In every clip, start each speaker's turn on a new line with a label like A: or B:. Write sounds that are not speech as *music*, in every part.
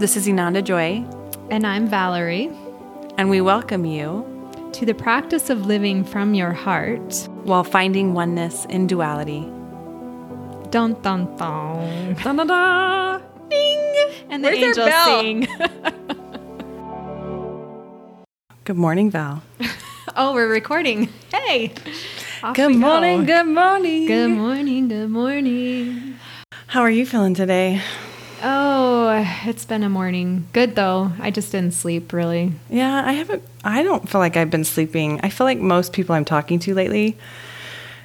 A: This is Inanda Joy,
B: And I'm Valerie.
A: and we welcome you
B: To the practice of living from your heart.
A: while finding oneness in duality.
B: Dun dun dun.
A: Da da da! Ding!
B: And the
A: Where's
B: angels sing. *laughs*
A: Good morning, Val. *laughs*
B: oh, we're recording. Hey. Off
A: Good
B: we go.
A: morning, good morning.
B: Good morning. Good morning.
A: How are you feeling today?
B: Oh, it's been a morning. Good though. I just didn't sleep really.
A: Yeah, I haven't, I don't feel like I've been sleeping. I feel like most people I'm talking to lately,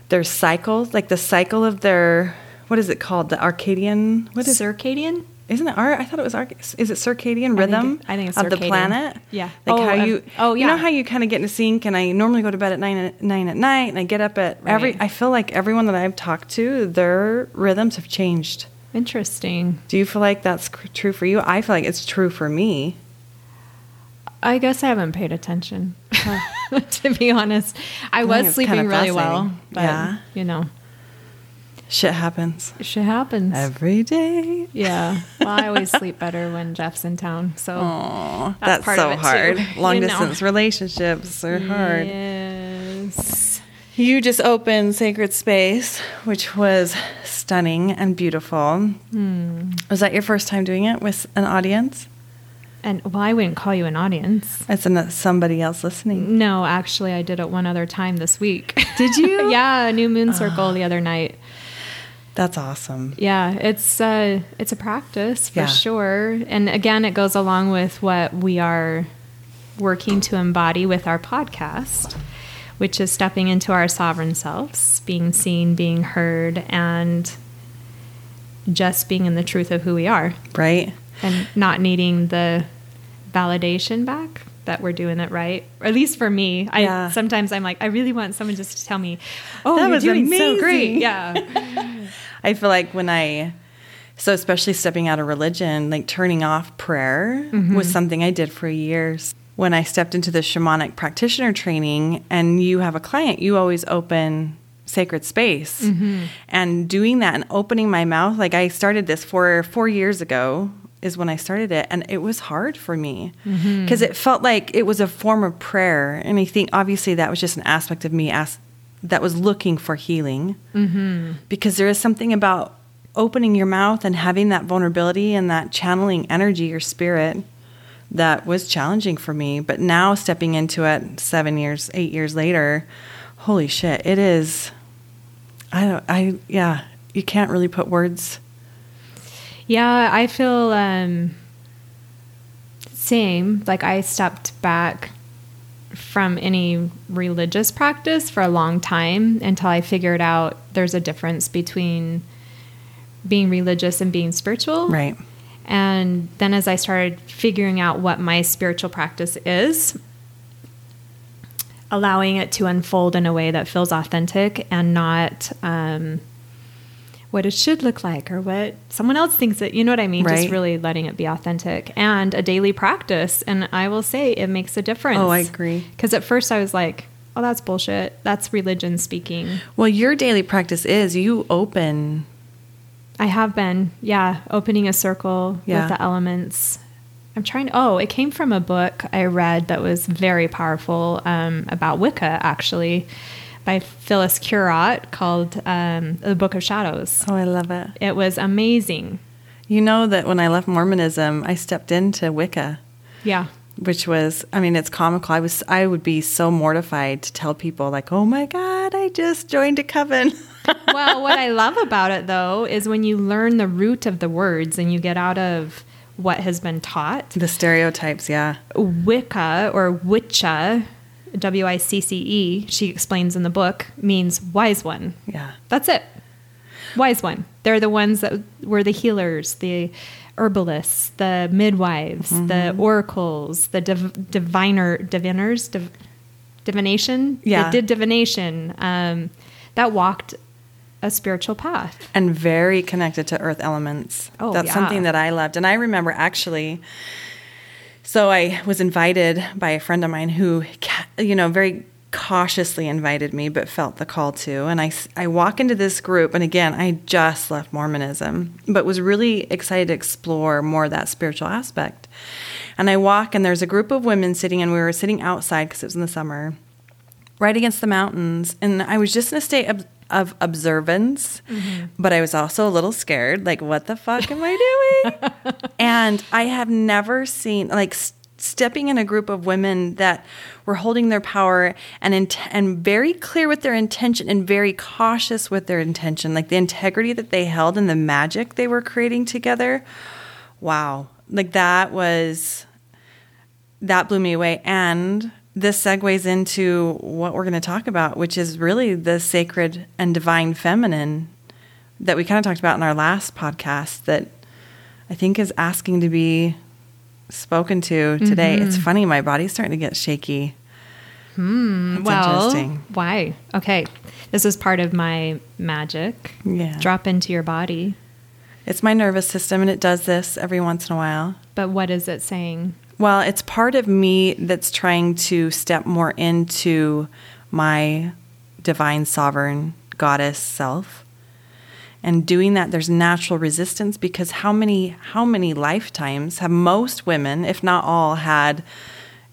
A: their cycles, like the cycle of their, what is it called? The Arcadian, what is
B: circadian?
A: Isn't it art? I thought it was arc. Is it circadian
B: I think
A: rhythm?
B: it- I think it's
A: of the planet.
B: Yeah.
A: Like
B: Oh,
A: how
B: um,
A: you.
B: oh,
A: You know how you kind of get into sync, and I normally go to bed at nine at nine at night, and I get up at every. I feel like everyone that I've talked to, their rhythms have changed.
B: Interesting.
A: Do you feel like that's cr- true for you? I feel like it's true for me.
B: I guess I haven't paid attention. *laughs* to be honest, I
A: think
B: was sleeping
A: kinda
B: really well, but
A: Yeah.
B: you know,
A: Shit happens
B: shit happens.
A: every day.
B: Yeah. Well, I always *laughs* sleep better when Jeff's in town. So
A: Aw,
B: That's
A: that's,
B: part of
A: so
B: it, too.
A: hard. *laughs* Long
B: You know.
A: distance relationships are hard.
B: Yes.
A: You just opened Sacred Space, which was stunning and beautiful.
B: Hmm.
A: Was that your first time doing it with an audience?
B: And well, I wouldn't call you an audience.
A: It's an, somebody else listening.
B: No, actually, I did it one other time this week. *laughs*
A: Did you? *laughs*
B: yeah, a new moon circle the other night.
A: That's awesome.
B: Yeah, it's uh, it's a practice for
A: Yeah.
B: sure. And again, it goes along with what we are working to embody with our podcast, which is stepping into our sovereign selves, being seen, being heard, and just being in the truth of who we are
A: Right?
B: and not needing the validation back that we're doing it right. Or at least for me, I
A: Yeah.
B: sometimes I'm like, I really want someone just to tell me, "Oh,
A: That
B: you're
A: was
B: doing so great."
A: amazing.
B: Yeah. *laughs*
A: I feel like when I, so especially stepping out of religion, like turning off prayer mm-hmm. was something I did for years. When I stepped into the shamanic practitioner training and you have a client, you always open sacred space. Mm-hmm. And doing that and opening my mouth, like I started this four, four years ago is when I started it. And it was hard for me mm-hmm. because it felt like it was a form of prayer. And I think obviously that was just an aspect of me as, that was looking for healing mm-hmm. because there is something about opening your mouth and having that vulnerability and that channeling energy or spirit that was challenging for me but now stepping into it 7 years 8 years later holy shit it is i don't i yeah you can't really put words
B: Yeah, I feel um, same. Like I stepped back from any religious practice for a long time until I figured out there's a difference between being religious and being spiritual.
A: right
B: And then as I started figuring out what my spiritual practice is, allowing it to unfold in a way that feels authentic and not um, what it should look like or what someone else thinks it, you know what I mean? Just really letting it be authentic and a daily practice. And I will say it makes a difference.
A: Oh, I agree.
B: Because at first I was like, oh, that's bullshit. That's religion speaking.
A: well your daily practice is you open
B: I have been, yeah, opening a circle
A: Yeah.
B: with the elements. I'm trying. Oh, it came from a book I read that was very powerful um, about Wicca, actually, by Phyllis Curott, called um, "The Book of Shadows."
A: oh i love it
B: It was amazing.
A: you know that when i left mormonism i stepped into wicca
B: Yeah,
A: which was i mean it's comical i was i would be so mortified to tell people like oh my god i just joined a coven *laughs*
B: well, what I love about it though is when you learn the root of the words and you get out of what has been taught.
A: the stereotypes yeah
B: Wicca or Wicca, W I C C E, she explains in the book, means wise one.
A: yeah
B: That's it. Wise one. They're the ones that were the healers, the herbalists, the midwives, the oracles, the div- diviner, diviners, div- divination.
A: Yeah.
B: That did divination. Um, that walked a spiritual path.
A: and very connected to earth elements.
B: Oh,
A: That's
B: yeah.
A: something that I loved. And I remember actually, so I was invited by a friend of mine who, you know, very cautiously invited me, but felt the call to. And I, I walk into this group, and again, I just left Mormonism, but was really excited to explore more of that spiritual aspect. And I walk, and there's a group of women sitting, and we were sitting outside because it was in the summer, right against the mountains. And I was just in a state of, of observance, mm-hmm. but I was also a little scared. Like, what the fuck am I doing? *laughs* and I have never seen, like, stepping in a group of women that were holding their power and int- and very clear with their intention and very cautious with their intention like the integrity that they held and the magic they were creating together wow like that was that blew me away and this segues into what we're going to talk about which is really the sacred and divine feminine that we kind of talked about in our last podcast that i think is asking to be spoken to today. Mm-hmm. It's funny, my body's starting to get shaky.
B: Hmm. well, why? Okay. This is part of my magic. Yeah. Drop into your body.
A: It's my nervous system and it does this every once in a while.
B: But what is it saying?
A: Well, it's part of me that's trying to step more into my divine sovereign goddess self. And doing that there's natural resistance because how many how many lifetimes have most women if not all had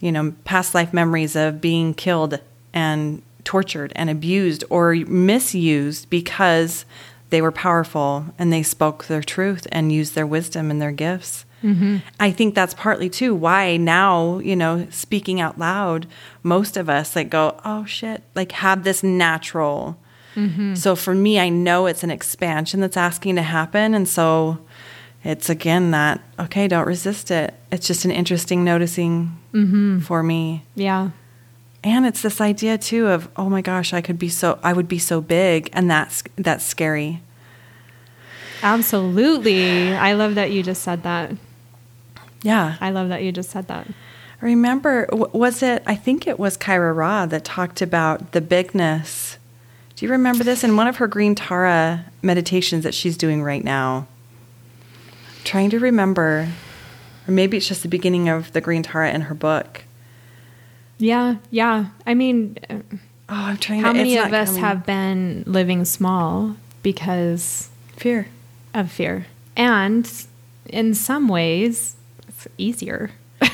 A: you know past life memories of being killed and tortured and abused or misused because they were powerful and they spoke their truth and used their wisdom and their gifts mm-hmm. i think that's partly too why now you know speaking out loud most of us like go oh shit like have this natural Mm-hmm. So for me, I know it's an expansion that's asking to happen. And so it's again that, okay, don't resist it. It's just an interesting noticing mm-hmm. for me.
B: Yeah.
A: And it's this idea too of, oh my gosh, I could be so, I would be so big. And that's, that's scary.
B: Absolutely. I love that you just said that.
A: Yeah.
B: I love that you just said that.
A: Remember, was it, I think it was Kaia Ra that talked about the bigness do you remember this in one of her Green Tara meditations that she's doing right now? I'm trying to remember, or maybe it's just the beginning of the Green Tara in her book.
B: Yeah, yeah. I mean,
A: oh, I'm trying.
B: How
A: to,
B: many of us coming. have been living small because
A: fear
B: of fear, and in some ways, easier. *laughs*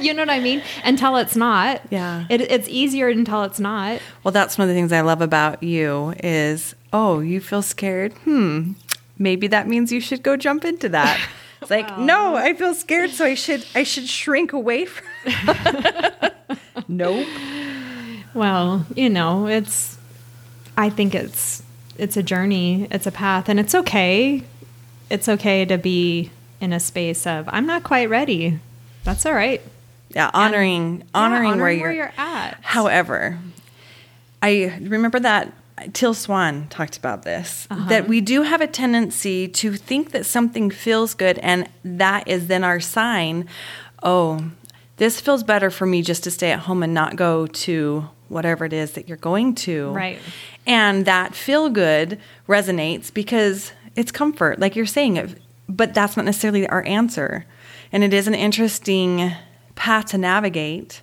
B: you know what I mean? Until it's not.
A: Yeah.
B: It, it's easier until it's not.
A: Well, that's one of the things I love about you is, oh, you feel scared? Hmm. Maybe that means you should go jump into that. *laughs* It's like, wow. no, I feel scared, so I should I should shrink away from *laughs* Nope.
B: Well, you know, it's I think it's it's a journey, it's a path, and it's okay. It's okay to be in a space of I'm not quite ready. That's all right.
A: Yeah, honoring and, honoring,
B: yeah, honoring
A: where,
B: you're,
A: where
B: you're at.
A: However, I remember that Teal Swan talked about this uh-huh. that we do have a tendency to think that something feels good, and that is then our sign. Oh, this feels better for me just to stay at home and not go to whatever it is that you're going to.
B: Right.
A: And that feel good resonates because it's comfort, like you're saying, but that's not necessarily our answer. And it is an interesting path to navigate.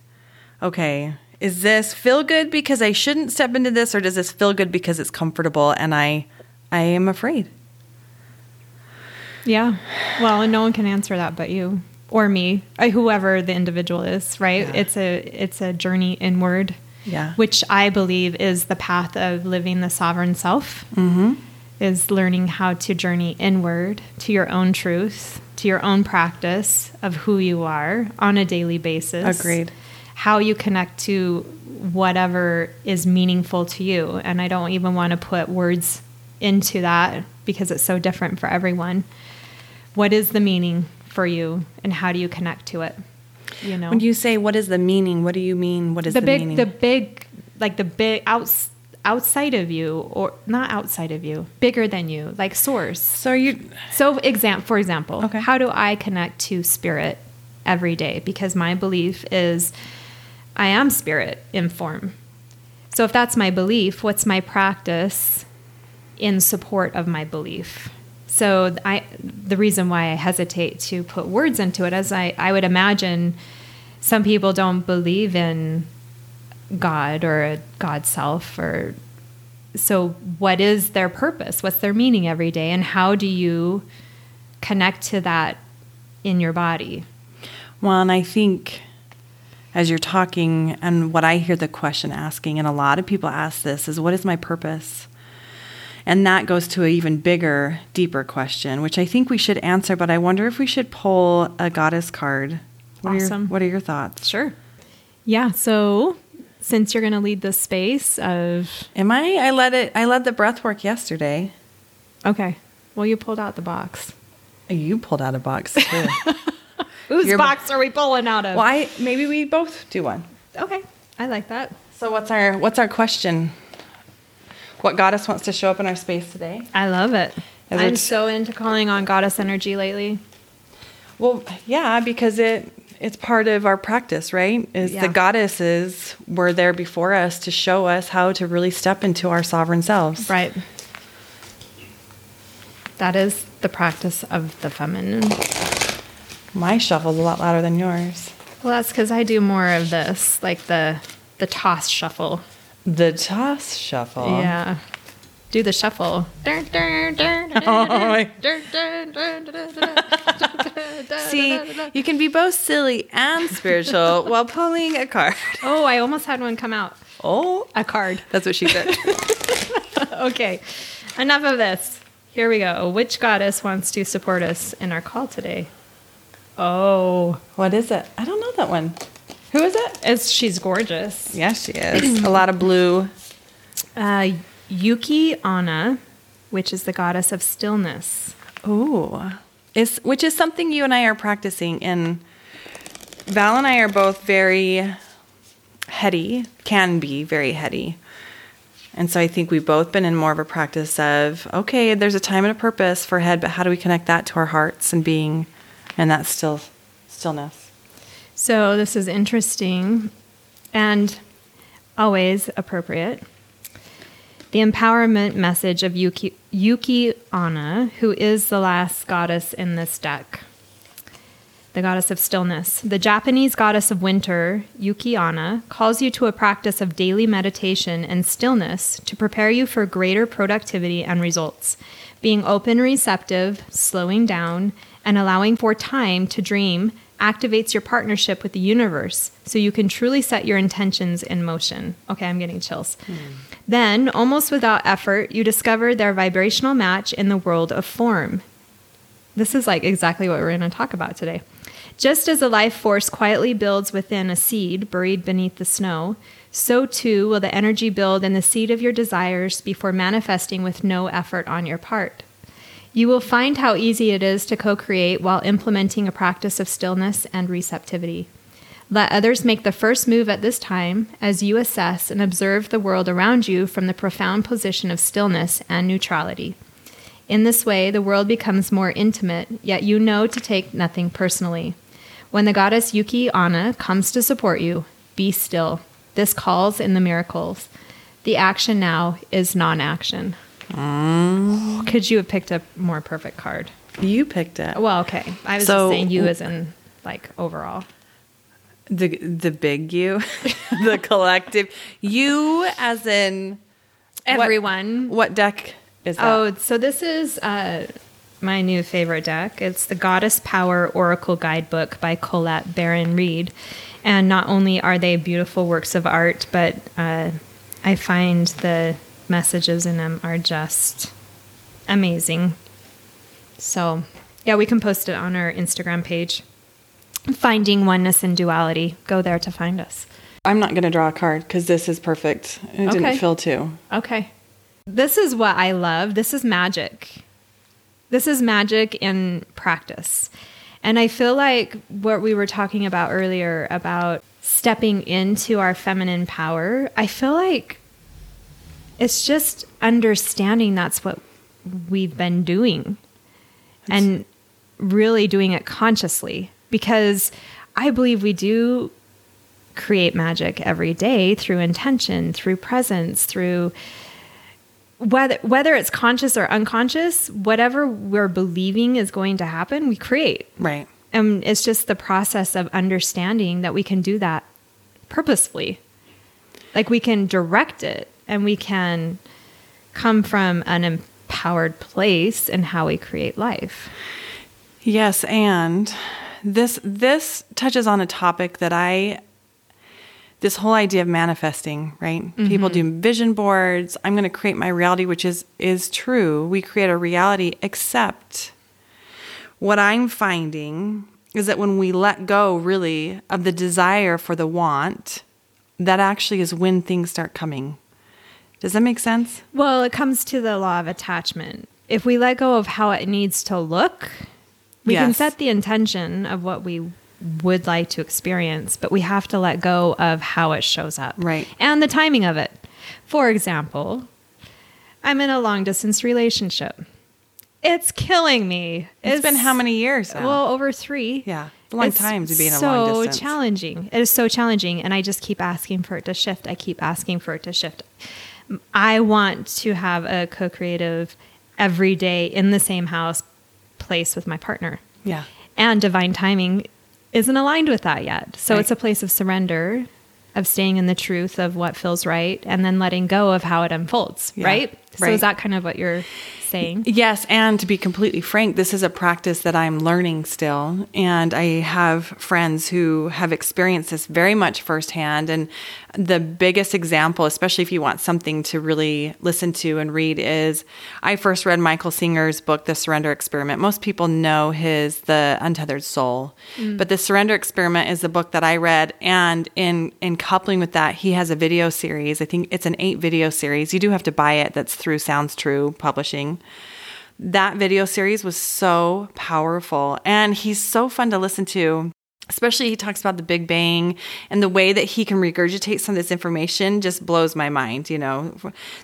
A: Okay, is this feel good because I shouldn't step into this, or does this feel good because it's comfortable and I, I am afraid?
B: Yeah. Well, and no one can answer that but you or me, uh, whoever the individual is, right? Yeah. It's a it's a journey inward.
A: Yeah.
B: Which I believe is the path of living the sovereign self. Mm-hmm. Is learning how to journey inward to your own truth to your own practice of who you are on a daily basis.
A: Agreed.
B: How you connect to whatever is meaningful to you. And I don't even want to put words into that because it's so different for everyone. What is the meaning for you and how do you connect to it? You know.
A: When you say what is the meaning, what do you mean? What is
B: the,
A: the
B: big
A: meaning?
B: the big like the big outs outside of you or not outside of you bigger than you like source.
A: So you
B: so exam for example
A: okay.
B: how do i connect to spirit every day? Because my belief is i am spirit in form. So if that's my belief what's my practice in support of my belief? So i the reason why i hesitate to put words into it is i i would imagine some people don't believe in God or a God self or so what is their purpose? What's their meaning every day and how do you connect to that in your body?
A: Well, and I think as you're talking and what I hear the question asking and a lot of people ask this is what is my purpose? And that goes to an even bigger, deeper question, which I think we should answer, but I wonder if we should pull a goddess card. What
B: Awesome.
A: Are your, what are your thoughts?
B: Sure. Yeah, so since you're going to lead this space of
A: Am I? I led it. I led the breath work yesterday.
B: Okay. Well, you pulled out the box.
A: Oh, you pulled out a box too. *laughs*
B: Whose
A: Your-
B: box are we pulling out of?
A: Why? Maybe we both do one.
B: Okay. I like that.
A: So what's our what's our question? What goddess wants to show up in our space today?
B: I love it.
A: Is
B: I'm so into calling on goddess energy lately.
A: Well, yeah, because it it's part of our practice, right? Is
B: Yeah.
A: the goddesses were there before us to show us how to really step into our sovereign selves.
B: Right. That is the practice of the feminine.
A: My shuffle's a lot louder than yours.
B: Well, that's because I do more of this, like the the toss shuffle.
A: The toss shuffle.
B: Yeah. Do the shuffle.
A: Oh See, you can be both silly and spiritual while pulling a card.
B: Oh, I almost had one come out.
A: Oh,
B: A card.
A: that's what she said.
B: okay. Enough of this. Here we go. Which goddess wants to support us in our call today? Oh,
A: what is it? I don't know that one. Who is it?
B: it's she's gorgeous.
A: Yes, she is. a lot of blue.
B: Uh, Yuki Anna, which is the goddess of stillness.
A: Ooh. Is which is something you and I are practicing and Val and I are both very heady, can be very heady. And so I think we've both been in more of a practice of, okay, there's a time and a purpose for head, but how do we connect that to our hearts and being and that still stillness?
B: So this is interesting and always appropriate. The empowerment message of Yuki, Yuki Anna, who is the last goddess in this deck, the goddess of stillness. The Japanese goddess of winter, Yuki Anna, calls you to a practice of daily meditation and stillness to prepare you for greater productivity and results. Being open, receptive, slowing down, and allowing for time to dream activates your partnership with the universe so you can truly set your intentions in motion. Okay, I'm getting chills. Then, almost without effort, you discover their vibrational match in the world of form. This is like exactly what we're going to talk about today. Just as a life force quietly builds within a seed buried beneath the snow, so too will the energy build in the seed of your desires before manifesting with no effort on your part. You will find how easy it is to co create while implementing a practice of stillness and receptivity. Let others make the first move at this time as you assess and observe the world around you from the profound position of stillness and neutrality. In this way, the world becomes more intimate, yet you know to take nothing personally. When the goddess Yuki Anna comes to support you, be still. This calls in the miracles. The action now is non action. Could you have picked a more perfect card?
A: You picked it.
B: Well, okay. I was
A: So-
B: just saying you as in like overall.
A: The the big you, *laughs* the collective you, as in what-
B: Everyone.
A: What, deck is that?
B: Oh, so this is uh, my new favorite deck. It's the Goddess Power Oracle Guidebook by Colette Baron-Reid. And not only are they beautiful works of art, but uh, I find the messages in them are just amazing. So, yeah, we can post it on our Instagram page. Finding Oneness in Duality. Go there to find us.
A: I'm not going to draw a card because this is perfect. It didn't
B: Okay.
A: fill two.
B: Okay. This is what I love. This is magic. This is magic in practice. And I feel like what we were talking about earlier about stepping into our feminine power, I feel like it's just understanding that's what we've been doing and really doing it consciously because I believe we do create magic every day through intention, through presence, through whether whether it's conscious or unconscious, whatever we're believing is going to happen, we create.
A: Right.
B: And it's just the process of understanding that we can do that purposefully. Like we can direct it and we can come from an empowered place in how we create life.
A: Yes, and this this touches on a topic that I this whole idea of manifesting, right? Mm-hmm. People do vision boards. I'm going to create my reality, which is is true. We create a reality except what I'm finding is that when we let go really of the desire for the want, that actually is when things start coming. Does that make sense?
B: Well, it comes to the law of attachment. If we let go of how it needs to look, we yes. can set the intention of what we would like to experience, but we have to let go of how it shows up.
A: Right.
B: And the timing of it. For example, I'm in a long distance relationship. It's killing me.
A: it's, it's been how many years? Now?
B: Well, over three.
A: Yeah. A long it's time to be in a
B: so
A: long distance.
B: So challenging. It is so challenging. And I just keep asking for it to shift. I keep asking for it to shift. I want to have a co creative every day in the same house place with my partner.
A: Yeah.
B: And divine timing isn't aligned with that yet. So right. it's a place of surrender, of staying in the truth of what feels right, and then letting go of how it unfolds, yeah. right? So right. is that kind of what you're saying?
A: Yes, and to be completely frank, this is a practice that I'm learning still, and I have friends who have experienced this very much firsthand. And the biggest example, especially if you want something to really listen to and read, is I first read Michael Singer's book, The Surrender Experiment. Most people know his The Untethered Soul, mm. but The Surrender Experiment is the book that I read, and in in coupling with that, he has a video series. I think it's an eight video series. You do have to buy it. That's through Sounds True Publishing. That video series was so powerful and he's so fun to listen to. Especially, he talks about the Big Bang and the way that he can regurgitate some of this information just blows my mind. You know,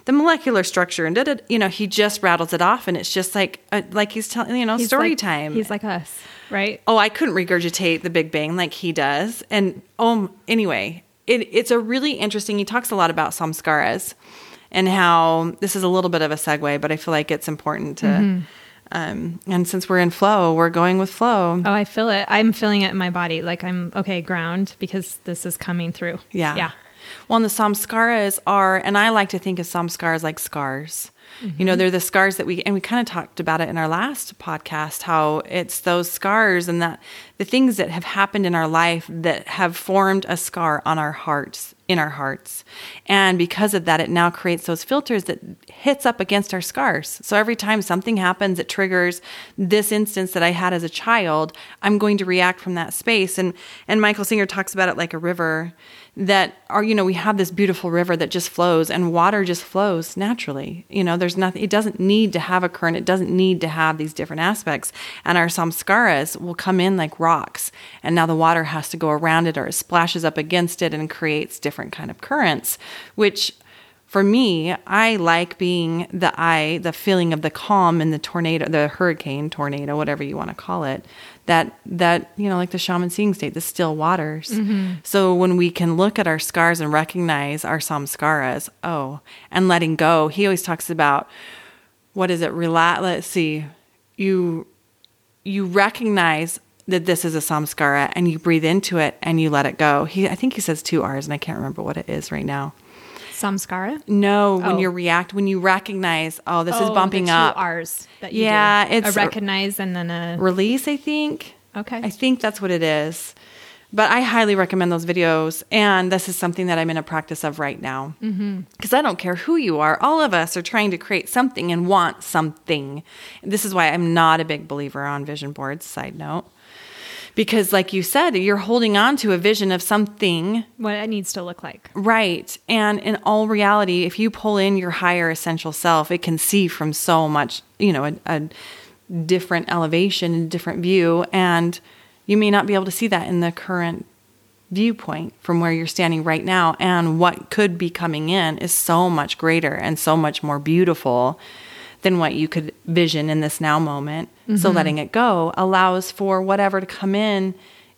A: the molecular structure and da, da, you know, he just rattles it off, and it's just like uh, like he's telling you know he's story
B: like,
A: time.
B: He's like us, right?
A: Oh, I couldn't regurgitate the Big Bang like he does. And oh, anyway, it, it's a really interesting. He talks a lot about samskaras and how this is a little bit of a segue, but I feel like it's important to. Mm-hmm. Um, and since we're in flow, we're going with flow.
B: Oh, I feel it. I'm feeling it in my body. Like I'm okay, ground, because this is coming through.
A: Yeah.
B: Yeah.
A: Well, and the samskaras are, and I like to think of samskaras like scars. Mm-hmm. You know, they're the scars that we, and we kind of talked about it in our last podcast, how it's those scars and that the things that have happened in our life that have formed a scar on our hearts in our hearts. And because of that, it now creates those filters that hits up against our scars. So every time something happens that triggers this instance that I had as a child, I'm going to react from that space. And and Michael Singer talks about it like a river that are you know we have this beautiful river that just flows and water just flows naturally you know there's nothing it doesn't need to have a current it doesn't need to have these different aspects and our samskaras will come in like rocks and now the water has to go around it or it splashes up against it and creates different kind of currents which for me, I like being the eye, the feeling of the calm in the tornado, the hurricane, tornado, whatever you want to call it. That that you know, like the shaman seeing state, the still waters. Mm-hmm. So when we can look at our scars and recognize our samskaras, oh, and letting go. He always talks about what is it? Relax. Let's see. You you recognize that this is a samskara and you breathe into it and you let it go. He, I think he says two R's and I can't remember what it is right now.
B: Samskara?
A: No, when oh. you react, when you recognize, oh, this oh, is bumping up.
B: R's that you
A: yeah,
B: do. it's a recognize and then a
A: release. I think.
B: Okay.
A: I think that's what it is. But I highly recommend those videos, and this is something that I'm in a practice of right now. Because mm-hmm. I don't care who you are, all of us are trying to create something and want something. This is why I'm not a big believer on vision boards. Side note because like you said you're holding on to a vision of something
B: what it needs to look like
A: right and in all reality if you pull in your higher essential self it can see from so much you know a, a different elevation and different view and you may not be able to see that in the current viewpoint from where you're standing right now and what could be coming in is so much greater and so much more beautiful than what you could vision in this now moment. Mm-hmm. So letting it go allows for whatever to come in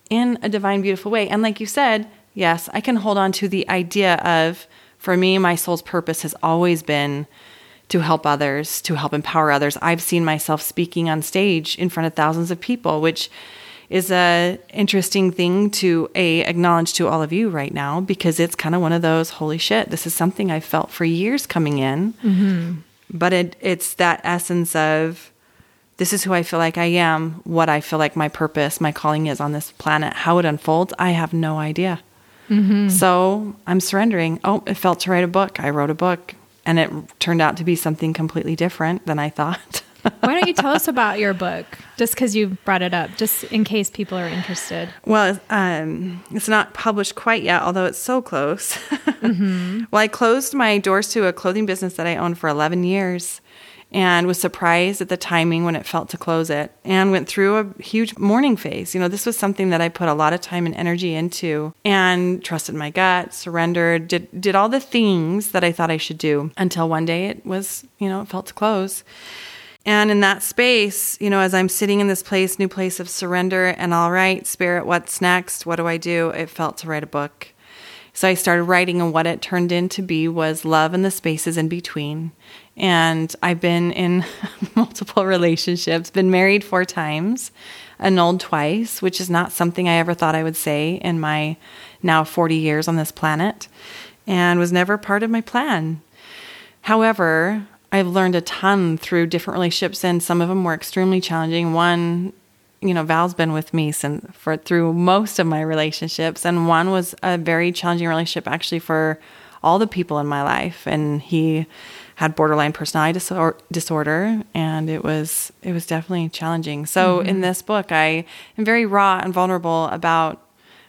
A: in a divine, beautiful way. And like you said, yes, I can hold on to the idea of, for me, my soul's purpose has always been to help others, to help empower others. I've seen myself speaking on stage in front of thousands of people, which is a interesting thing to a acknowledge to all of you right now because it's kind of one of those holy shit this is something i felt for years coming in. Mm-hmm. but it it's that essence of this is who i feel like i am what i feel like my purpose my calling is on this planet how it unfolds i have no idea. Mm-hmm. so i'm surrendering. Oh it felt to write a book. I wrote a book and it turned out to be something completely different than i thought *laughs*
B: Why don't you tell us about your book? Just because you brought it up, just in case people are interested.
A: Well, um, it's not published quite yet, although it's so close. *laughs* Mm-hmm. well, I closed my doors to a clothing business that I owned for 11 years and was surprised at the timing when it felt to close it and went through a huge mourning phase. You know, this was something that I put a lot of time and energy into and trusted my gut, surrendered, did did all the things that I thought I should do until one day it was, you know, it felt to close. And in that space, you know, as I'm sitting in this place, new place of surrender and all right, spirit, what's next? What do I do? It felt to write a book. So I started writing, and what it turned into be was love and the spaces in between. And I've been in *laughs* multiple relationships, been married four times, annulled twice, which is not something I ever thought I would say in my now 40 years on this planet, and was never part of my plan. However, I've learned a ton through different relationships, and some of them were extremely challenging. One, you know, Val's been with me since for through most of my relationships, and one was a very challenging relationship actually for all the people in my life, and he had borderline personality disorder, and it was it was definitely challenging. So mm-hmm. in this book, I am very raw and vulnerable about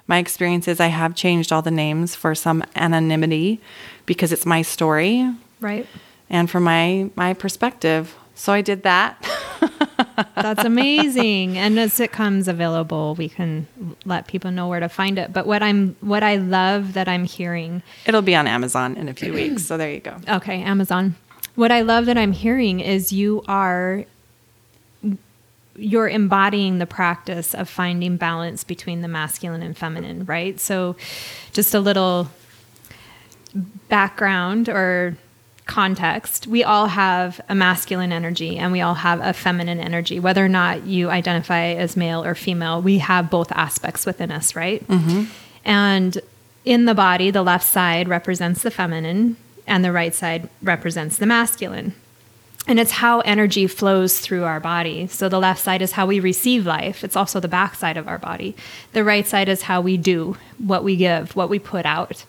A: my experiences. I have changed all the names for some anonymity because it's my story,
B: right?
A: And from my my perspective. So I did that. *laughs*
B: That's amazing. And as it comes available, we can let people know where to find it. But what I'm what I love that I'm hearing
A: It'll be on Amazon in a few *clears throat* weeks. So there you go.
B: Okay, Amazon. What I love that I'm hearing is you are you're embodying the practice of finding balance between the masculine and feminine, right? So just a little background or context, we all have a masculine energy and we all have a feminine energy. Whether or not you identify as male or female, we have both aspects within us, right? Mm-hmm. And in the body, the left side represents the feminine and the right side represents the masculine. And it's how energy flows through our body. So the left side is how we receive life. It's also the back side of our body. The right side is how we do, what we give, what we put out.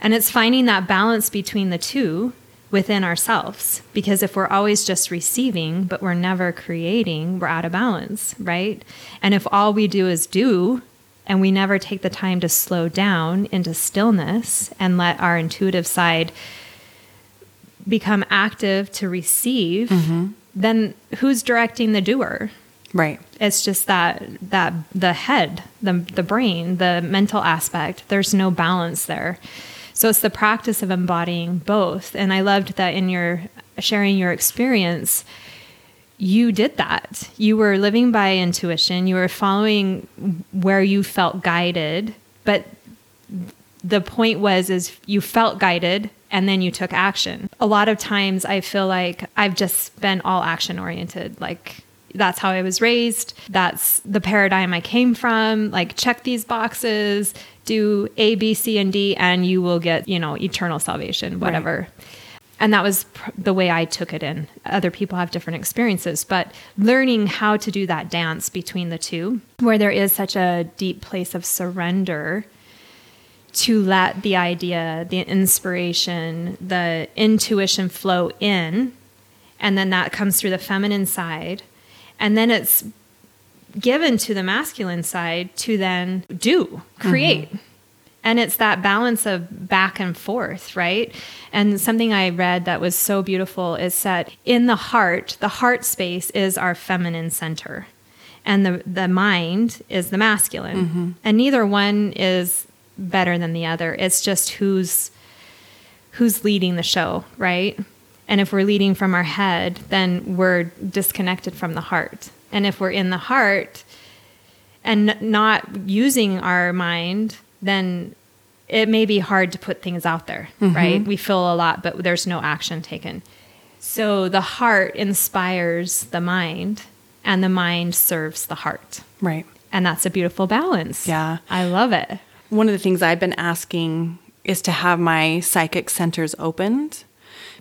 B: And it's finding that balance between the two within ourselves. Because if we're always just receiving, but we're never creating, we're out of balance, right? And if all we do is do, and we never take the time to slow down into stillness and let our intuitive side become active to receive, mm-hmm. then who's directing the doer?
A: Right.
B: It's just that that the head, the the brain, the mental aspect, there's no balance there. So it's the practice of embodying both. And I loved that in your sharing your experience, you did that. You were living by intuition, you were following where you felt guided, but the point was is you felt guided and then you took action. A lot of times I feel like I've just been all action oriented like that's how I was raised. That's the paradigm I came from. Like, check these boxes, do A, B, C, and D, and you will get, you know, eternal salvation, whatever. Right. And that was pr- the way I took it in. Other people have different experiences, but learning how to do that dance between the two, where there is such a deep place of surrender to let the idea, the inspiration, the intuition flow in. And then that comes through the feminine side and then it's given to the masculine side to then do, create. Mm-hmm. And it's that balance of back and forth, right? And something I read that was so beautiful is that in the heart, the heart space is our feminine center, and the, the mind is the masculine. Mm-hmm. And neither one is better than the other. It's just who's who's leading the show, right? And if we're leading from our head, then we're disconnected from the heart. And if we're in the heart and not using our mind, then it may be hard to put things out there, mm-hmm. right? We feel a lot, but there's no action taken. So the heart inspires the mind, and the mind serves the heart.
A: Right.
B: And that's a beautiful balance.
A: Yeah.
B: I love it.
A: One of the things I've been asking is to have my psychic centers opened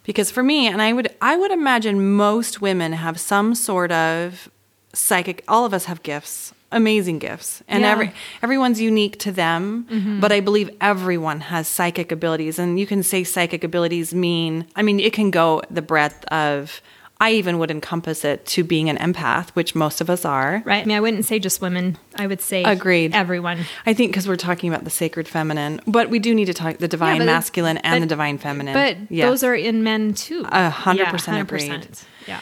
A: because for me and I would I would imagine most women have some sort of psychic all of us have gifts amazing gifts. And
B: Yeah.
A: every everyone's unique to them mm-hmm. but i believe everyone has psychic abilities. And you can say psychic abilities mean i mean it can go the breadth of i even would encompass it to being an empath which most of us are
B: Right. I mean, I wouldn't say just women. I would say
A: Agreed.
B: everyone.
A: I think because we're talking about the sacred feminine, but we do need to talk the divine
B: it-
A: masculine and
B: but-
A: the divine feminine.
B: But
A: Yes.
B: those are in men too.
A: A hundred percent agreed.
B: 100%. Yeah.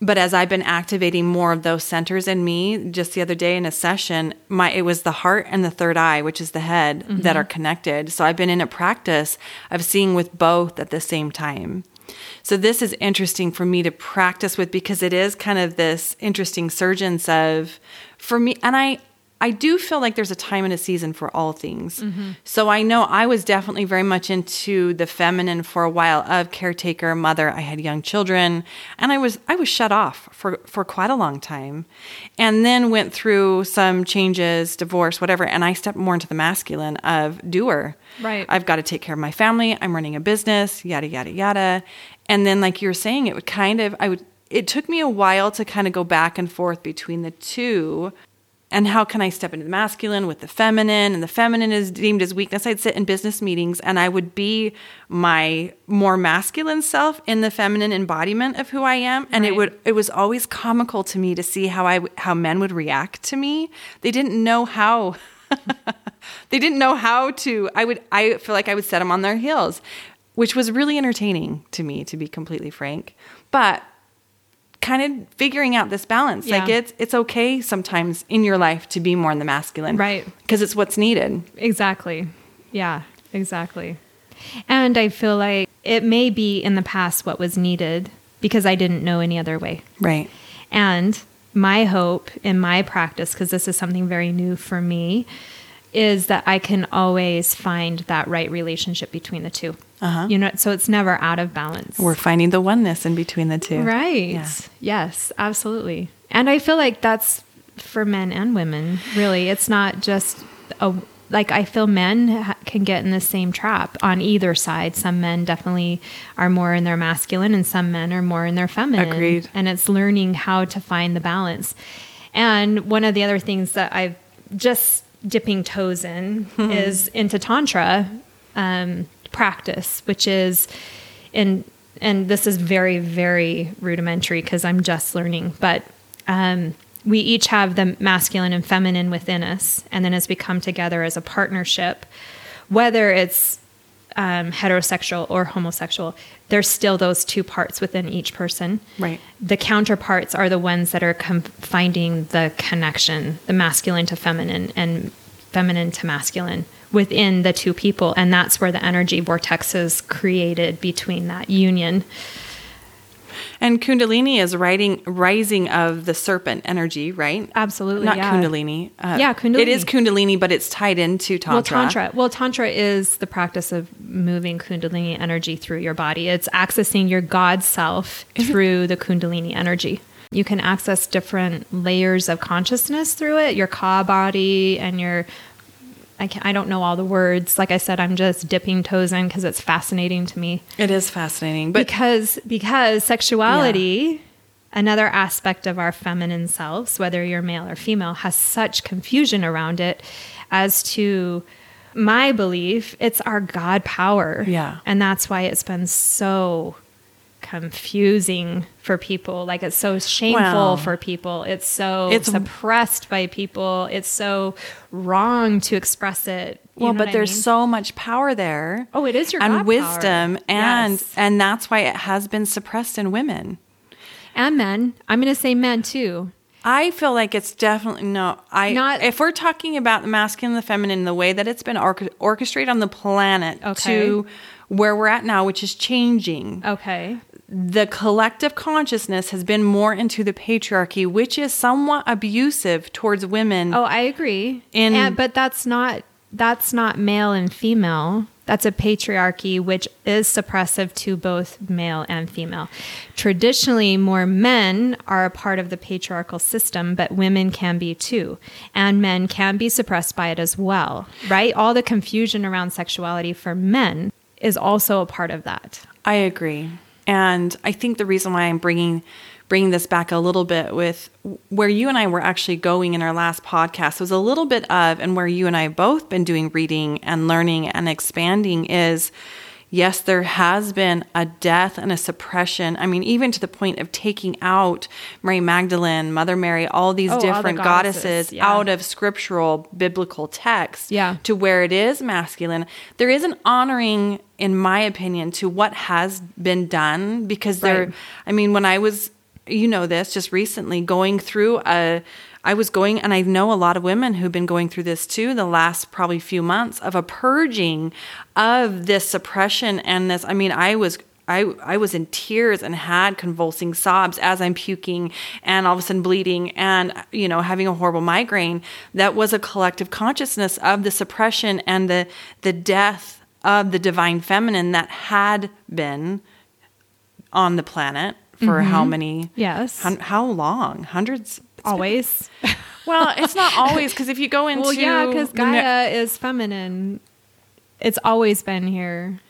A: But as I've been activating more of those centers in me, just the other day in a session, my it was the heart and the third eye, which is the head, that mm-hmm. are connected. So I've been in a practice of seeing with both at the same time. So this is interesting for me to practice with because it is kind of this interesting surgence of for me and I I do feel like there's a time and a season for all things. Mm-hmm. So I know I was definitely very much into the feminine for a while of caretaker, mother. I had young children and I was I was shut off for for quite a long time. And then went through some changes, divorce, whatever, and I stepped more into the masculine of doer.
B: Right.
A: I've got to take care of my family. I'm running a business, yada yada yada. And then like you were saying it would kind of I would it took me a while to kind of go back and forth between the two and how can I step into the masculine with the feminine? And the feminine is deemed as weakness. I'd sit in business meetings and I would be my more masculine self in the feminine embodiment of who I am. And it would it was always comical to me to see how I how men would react to me. They didn't know how *laughs* they didn't know how to I would I feel like I would set them on their heels, which was really entertaining to me to be completely frank. But kind of figuring out this balance. Like it's it's okay sometimes in your life to be more in the masculine.
B: Right.
A: Because it's what's needed.
B: Exactly. Yeah, exactly. And I feel like it may be in the past what was needed because I didn't know any other way.
A: Right.
B: And my hope in my practice, because this is something very new for me, is that I can always find that right relationship between the 2
A: Uh-huh.
B: You know, so it's never out of balance.
A: We're finding the oneness in between the two.
B: Right.
A: Yeah.
B: Yes, absolutely. And I feel like that's for men and women, really. It's not just a like I feel men ha- can get in the same trap on either side. Some men definitely are more in their masculine and some men are more in their feminine.
A: Agreed.
B: And it's learning how to find the balance. And one of the other things that I've just dipping toes in is into tantra um, practice, which is in and this is very very rudimentary because I'm just learning, but um, we each have the masculine and feminine within us, and then as we come together as a partnership, whether it's um, heterosexual or homosexual, there's still those two parts within each person.
A: Right.
B: The counterparts are the ones that are com- finding the connection, the masculine to feminine and feminine to masculine within the two people. And that's where the energy vortex is created between that union.
A: And Kundalini is writing, rising of the serpent energy, right?
B: Absolutely.
A: Not
B: yeah.
A: Kundalini. Uh,
B: Yeah, Kundalini.
A: It is Kundalini, but it's tied into Tantra.
B: Well, tantra. Well, tantra is the practice of moving kundalini energy through your body. It's accessing your God self through the kundalini energy. You can access different layers of consciousness through it. Your ka body and your I, I don't know all the words. Like I said, I'm just dipping toes in because it's fascinating to me.
A: It is fascinating. But
B: because because sexuality another aspect of our feminine selves whether you're male or female has such confusion around it as to my belief it's our god power
A: Yeah.
B: and that's why it's been so confusing for people like it's so shameful for people it's so
A: it's-
B: suppressed by people it's so wrong to express it You
A: well, but there's
B: mean?
A: so much power there.
B: Oh, it is your
A: and
B: God power.
A: wisdom, and
B: Yes.
A: and that's why it has been suppressed in women.
B: and men i'm going to say men too
A: I feel like it's definitely no. I
B: Not-
A: if we're talking about the masculine and the feminine, the way that it's been orch- orchestrated on the planet
B: Okay.
A: to where we're at now, which is changing.
B: okay
A: The collective consciousness has been more into the patriarchy, which is somewhat abusive towards women.
B: Oh, I agree.
A: In-
B: and, but that's not that's not male and female. That's a patriarchy which is suppressive to both male and female. Traditionally, more men are a part of the patriarchal system, but women can be too. And men can be suppressed by it as well, right? All the confusion around sexuality for men is also a part of that.
A: I agree. And I think the reason why I'm bringing bringing this back a little bit with where you and I were actually going in our last podcast was a little bit of, and where you and I have both been doing reading and learning and expanding is yes, there has been a death and a suppression. I mean, even to the point of taking out Mary Magdalene, Mother Mary, all these
B: Oh, all the
A: different
B: goddesses,
A: goddesses
B: yeah.
A: out of scriptural biblical texts
B: Yeah.
A: to where it is masculine. There is an honoring, in my opinion, to what has been done because there, I mean, when I was, you know, this just recently going through a, I was going, and I know a lot of women who've been going through this too, the last probably few months of a purging of this suppression and this. I mean, I was. I, I was in tears and had convulsing sobs as I'm puking and all of a sudden bleeding and you know having a horrible migraine. That was a collective consciousness of the suppression and the the death of the divine feminine that had been on the planet for how mm-hmm. many
B: Yes.
A: hun- how long hundreds
B: Always. *laughs*
A: well it's not always because if you go into
B: well, yeah, because Gaia is feminine. It's always been here.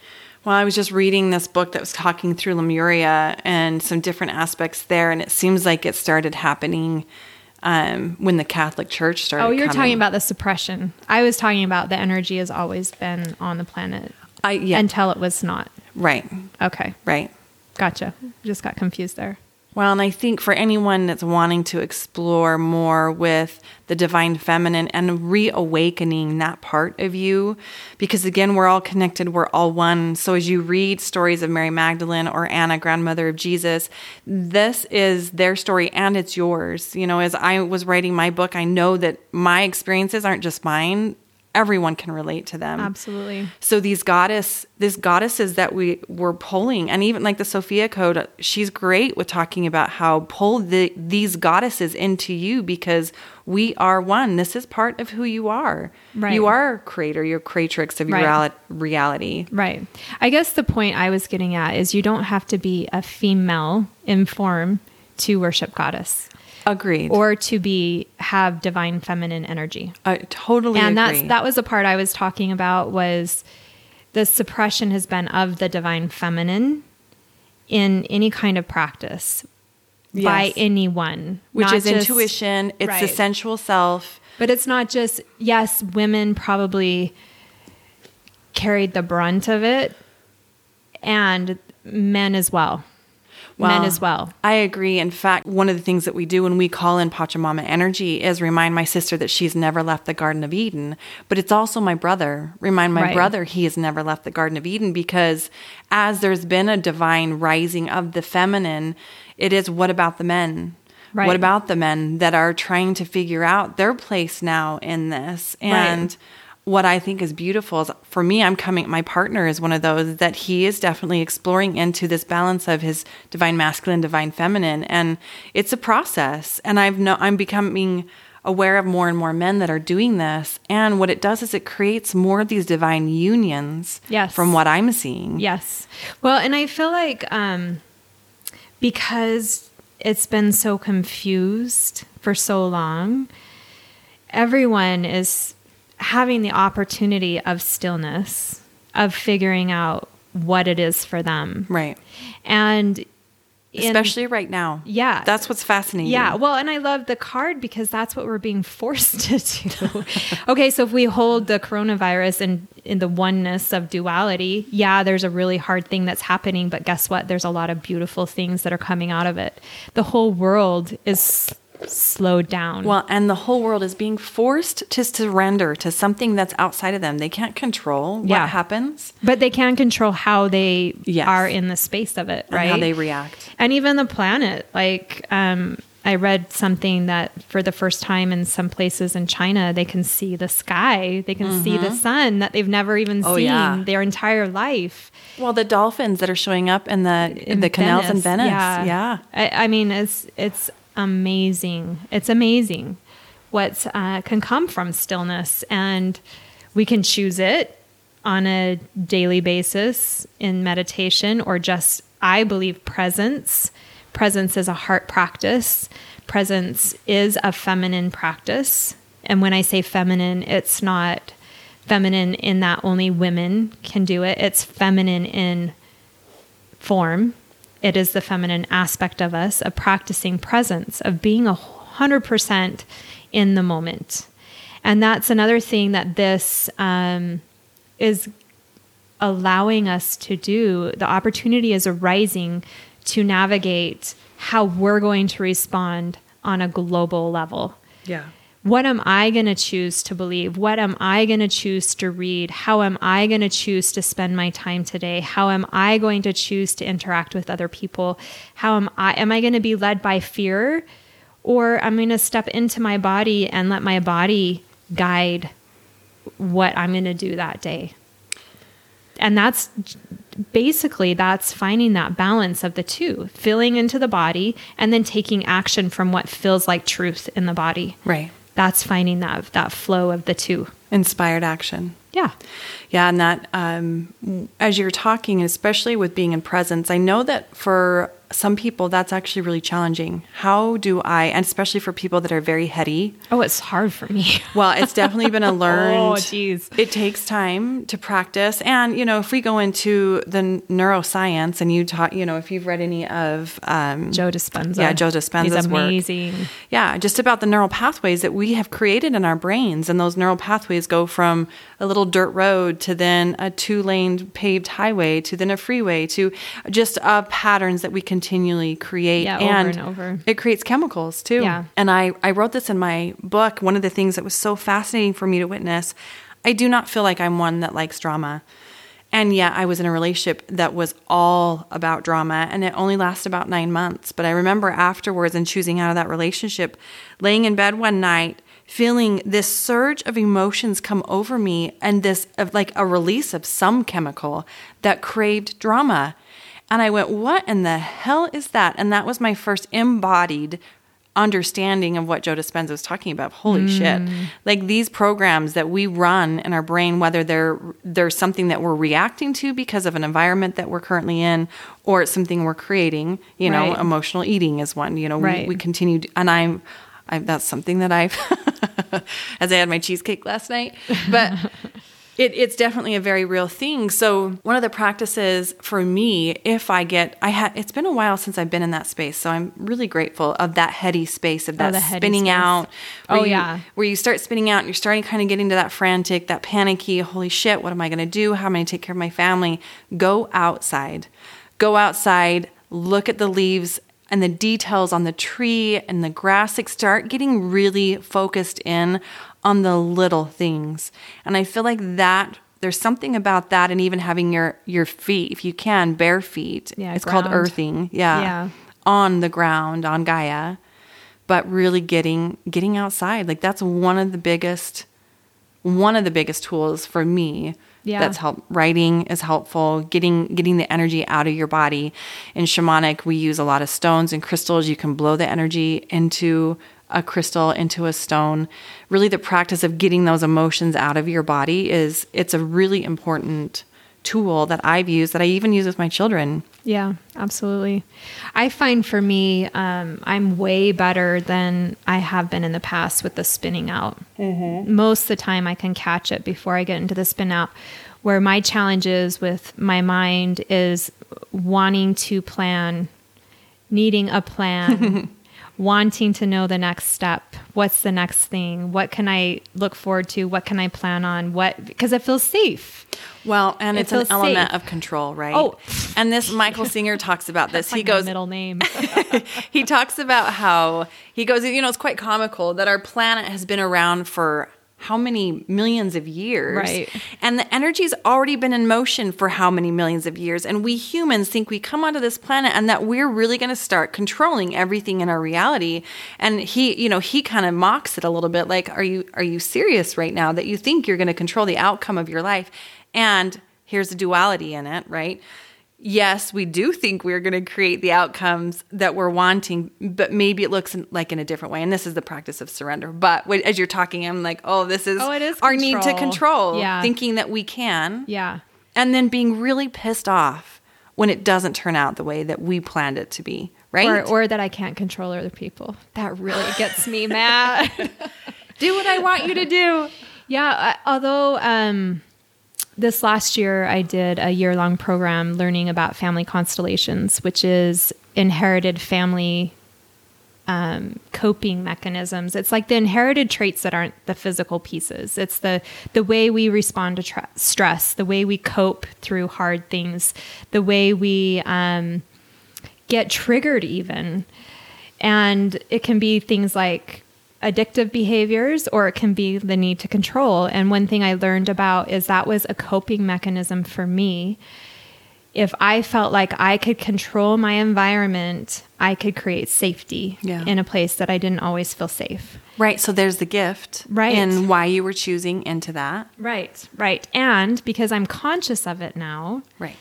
A: well i was just reading this book that was talking through lemuria and some different aspects there and it seems like it started happening um, when the catholic church started
B: Oh, you're
A: coming.
B: talking about the suppression. I was talking about the energy has always been on the planet
A: I, yeah
B: until it was not.
A: right
B: Okay.
A: right
B: Gotcha. Just got confused there.
A: Well, and I think for anyone that's wanting to explore more with the divine feminine and reawakening that part of you, because again, we're all connected, we're all one. So as you read stories of Mary Magdalene or Anna, grandmother of Jesus, this is their story and it's yours. You know, as I was writing my book, I know that my experiences aren't just mine. Everyone can relate to them.
B: Absolutely.
A: So these goddess, these goddesses that we were pulling, and even like the Sophia Code, she's great with talking about how pull the, these goddesses into you because we are one. This is part of who you are.
B: Right.
A: You are creator, you're creatrix of your
B: Right.
A: reali- reality.
B: Right. I guess the point I was getting at is you don't have to be a female in form to worship goddess
A: Agreed.
B: or to be have divine feminine energy.
A: I totally agree.
B: and
A: agree.
B: that's that was the part I was talking about was the suppression has been of the divine feminine in any kind of practice by anyone,
A: which is
B: just-
A: intuition. It's the sensual self.
B: But it's not just yes, women probably carried the brunt of it, and men as well. Men as well.
A: I agree. In fact, one of the things that we do when we call in Pachamama energy is remind my sister that she's never left the Garden of Eden. But it's also my brother. Remind my
B: Right.
A: brother he has never left the Garden of Eden because as there's been a divine rising of the feminine, it is what about the men?
B: Right.
A: What about the men that are trying to figure out their place now in this? And what I think is beautiful is for me, I'm coming, my partner is one of those that he is definitely exploring into this balance of his divine masculine, divine feminine. And it's a process. And I've no, I'm becoming aware of more and more men that are doing this. And what it does is it creates more of these divine unions
B: Yes.
A: from what I'm seeing.
B: Yes. Well, and I feel like um, because it's been so confused for so long, everyone is having the opportunity of stillness, of figuring out what it is for them.
A: Right.
B: And in-
A: Especially right now.
B: Yeah.
A: That's what's fascinating.
B: Yeah, well, and I love the card because that's what we're being forced *laughs* to do. *laughs* okay, so if we hold the coronavirus in in the oneness of duality, yeah, there's a really hard thing that's happening, but guess what? There's a lot of beautiful things that are coming out of it. The whole world is slowed down.
A: Well, and the whole world is being forced to surrender to something that's outside of them. They can't control what
B: Yeah.
A: happens
B: but they can control how they
A: Yes.
B: are in the space of it, right?
A: and how they react.
B: and even the planet like um, i read something that for the first time in some places in china they can see the sky they can see the sun that they've never even
A: Mm-hmm. Oh,
B: seen
A: yeah.
B: their entire life
A: Well, the dolphins that are showing up in the in the canals in Venice. Yeah.
B: I, I mean it's it's amazing it's amazing what uh, can come from stillness and we can choose it on a daily basis in meditation or just, I believe, presence. Presence is a heart practice, presence is a feminine practice. And when I say feminine, it's not feminine in that only women can do it, it's feminine in form. It is the feminine aspect of us, of practicing presence, of being a hundred percent in the moment. And that's another thing that this um, is allowing us to do. The opportunity is arising to navigate how we're going to respond on a global level.
A: Yeah.
B: What am I going to choose to believe? What am I going to choose to read? How am I going to choose to spend my time today? How am I going to choose to interact with other people? How am I am I going to be led by fear or I'm going to step into my body and let my body guide what I'm going to do that day? And that's basically that's finding that balance of the two, feeling into the body and then taking action from what feels like truth in the body.
A: Right.
B: That's finding that that flow of the two.
A: Inspired action.
B: Yeah.
A: Yeah, and that um, as you're talking, especially with being in presence, I know that for some people that's actually really challenging. How do I, and especially for people that are very heady?
B: Oh, it's hard for me. *laughs*
A: well, it's definitely been a *laughs* learned.
B: oh, geez.
A: It takes time to practice, and you know, if we go into the neuroscience, and you talk, you know, if you've read any of um,
B: Joe Dispenza,
A: yeah, Joe Dispenza's
B: He's amazing.
A: work, yeah, just about the neural pathways that we have created in our brains, and those neural pathways go from a little dirt road to then a two-lane paved highway to then a freeway to just uh, patterns that we continually create.
B: Yeah,
A: and,
B: over and over.
A: it creates chemicals too.
B: Yeah.
A: and I, I wrote this in my book. One of the things that was so fascinating for me to witness i do not feel like i'm one that likes drama. And yet i was in a relationship that was all about drama and it only lasted about nine months. But i remember afterwards and choosing out of that relationship laying in bed one night feeling this surge of emotions come over me and this of like a release of some chemical that craved drama and I went, What in the hell is that? And that was my first embodied understanding of what Joe Dispenza was talking about. Holy mm. shit. Like these programs that we run in our brain, whether they're there's something that we're reacting to because of an environment that we're currently in, or it's something we're creating, you know,
B: Right.
A: emotional eating is one. You know,
B: Right.
A: we, we continue to, and I'm I, that's something that I've, *laughs* as I had my cheesecake last night, but *laughs* it, it's definitely a very real thing. So one of the practices for me, if I get, I had, it's been a while since I've been in that space, so I'm really grateful of that heady space of
B: oh, that Oh,
A: spinning
B: space.
A: out.
B: Oh,
A: you-
B: yeah.
A: where you start spinning out and you're starting kind of getting to that frantic, that panicky, holy shit, what am I going to do? How am I going to take care of my family? Go outside. Go outside, look at the leaves and the details on the tree and the grass. Like start getting really focused in on the little things. And I feel like that there's something about that and even having your your feet, if you can, bare feet.
B: Yeah,
A: it's called earthing. Yeah.
B: Yeah.
A: On the ground, on Gaia but really getting getting outside like that's one of the biggest one of the biggest tools for me
B: Yeah.
A: that's help writing is helpful getting getting the energy out of your body. In shamanic we use a lot of stones and crystals. You can blow the energy into a crystal into a stone. Really the practice of getting those emotions out of your body is it's a really important tool that i've used that i even use with my children
B: Yeah, absolutely. I find for me, um, I'm way better than I have been in the past with the spinning out. Most of the time, I can catch it before I get into the spin out. Where my challenge is with my mind is wanting to plan, needing a plan, *laughs* wanting to know the next step. What's the next thing? What can I look forward to? What can I plan on? What because it feels safe.
A: Well, and
B: It
A: it's an element
B: safe.
A: of control, right?
B: Oh.
A: and this Michael Singer talks about *laughs* this. He goes,
B: middle name. *laughs*
A: he talks about how he goes, you know, it's quite comical that our planet has been around for how many millions of years,
B: Right.
A: And the energy's already been in motion for how many millions of years. And we humans think we come onto this planet and that we're really going to start controlling everything in our reality. And he, you know, he kind of mocks it a little bit, like, "Are you are you serious right now that you think you're going to control the outcome of your life?" And here's the duality in it, right? Yes, we do think we're going to create the outcomes that we're wanting, but maybe it looks like in a different way. And this is the practice of surrender. But as you're talking, I'm like, oh, this is,
B: oh, it is
A: our need to control.
B: Yeah.
A: Thinking that we can.
B: Yeah.
A: And then being really pissed off when it doesn't turn out the way that we planned it to be. Right.
B: Or, or that I can't control other people. That really gets me *laughs* mad. *laughs*
A: do what I want you to do.
B: Yeah. although, um, this last year, I did a year long program learning about family constellations, which is inherited family um, coping mechanisms. It's like the inherited traits that aren't the physical pieces. It's the the way we respond to tra- stress, the way we cope through hard things, the way we um, get triggered, even. And it can be things like addictive behaviors or it can be the need to control. And one thing I learned about is that was a coping mechanism for me. If I felt like I could control my environment, I could create safety
A: yeah.
B: in a place that I didn't always feel safe.
A: Right. So there's the gift.
B: Right.
A: And why you were choosing into that.
B: Right. Right. And because I'm conscious of it now.
A: Right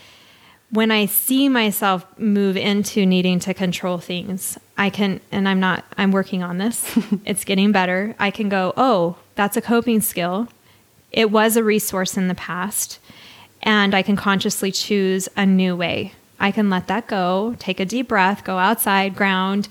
B: when I see myself move into needing to control things, I can, and I'm not, I'm working on this. *laughs* it's getting better. I can go, oh, that's a coping skill. It was a resource in the past, and I can consciously choose a new way. I can let that go, take a deep breath, go outside, ground,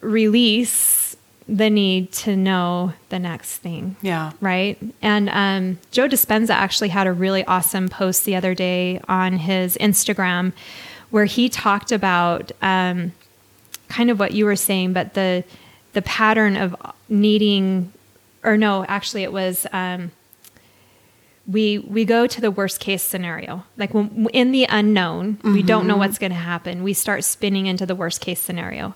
B: release, the need to know the next thing.
A: Yeah.
B: Right. And um, Joe Dispenza actually had a really awesome post the other day on his Instagram where he talked about um, kind of what you were saying, but the the pattern of needing, or no, actually, it was. Um, we we go to the worst case scenario like when in the unknown mm-hmm. we don't know mm-hmm. what's going to happen we start spinning into the worst case scenario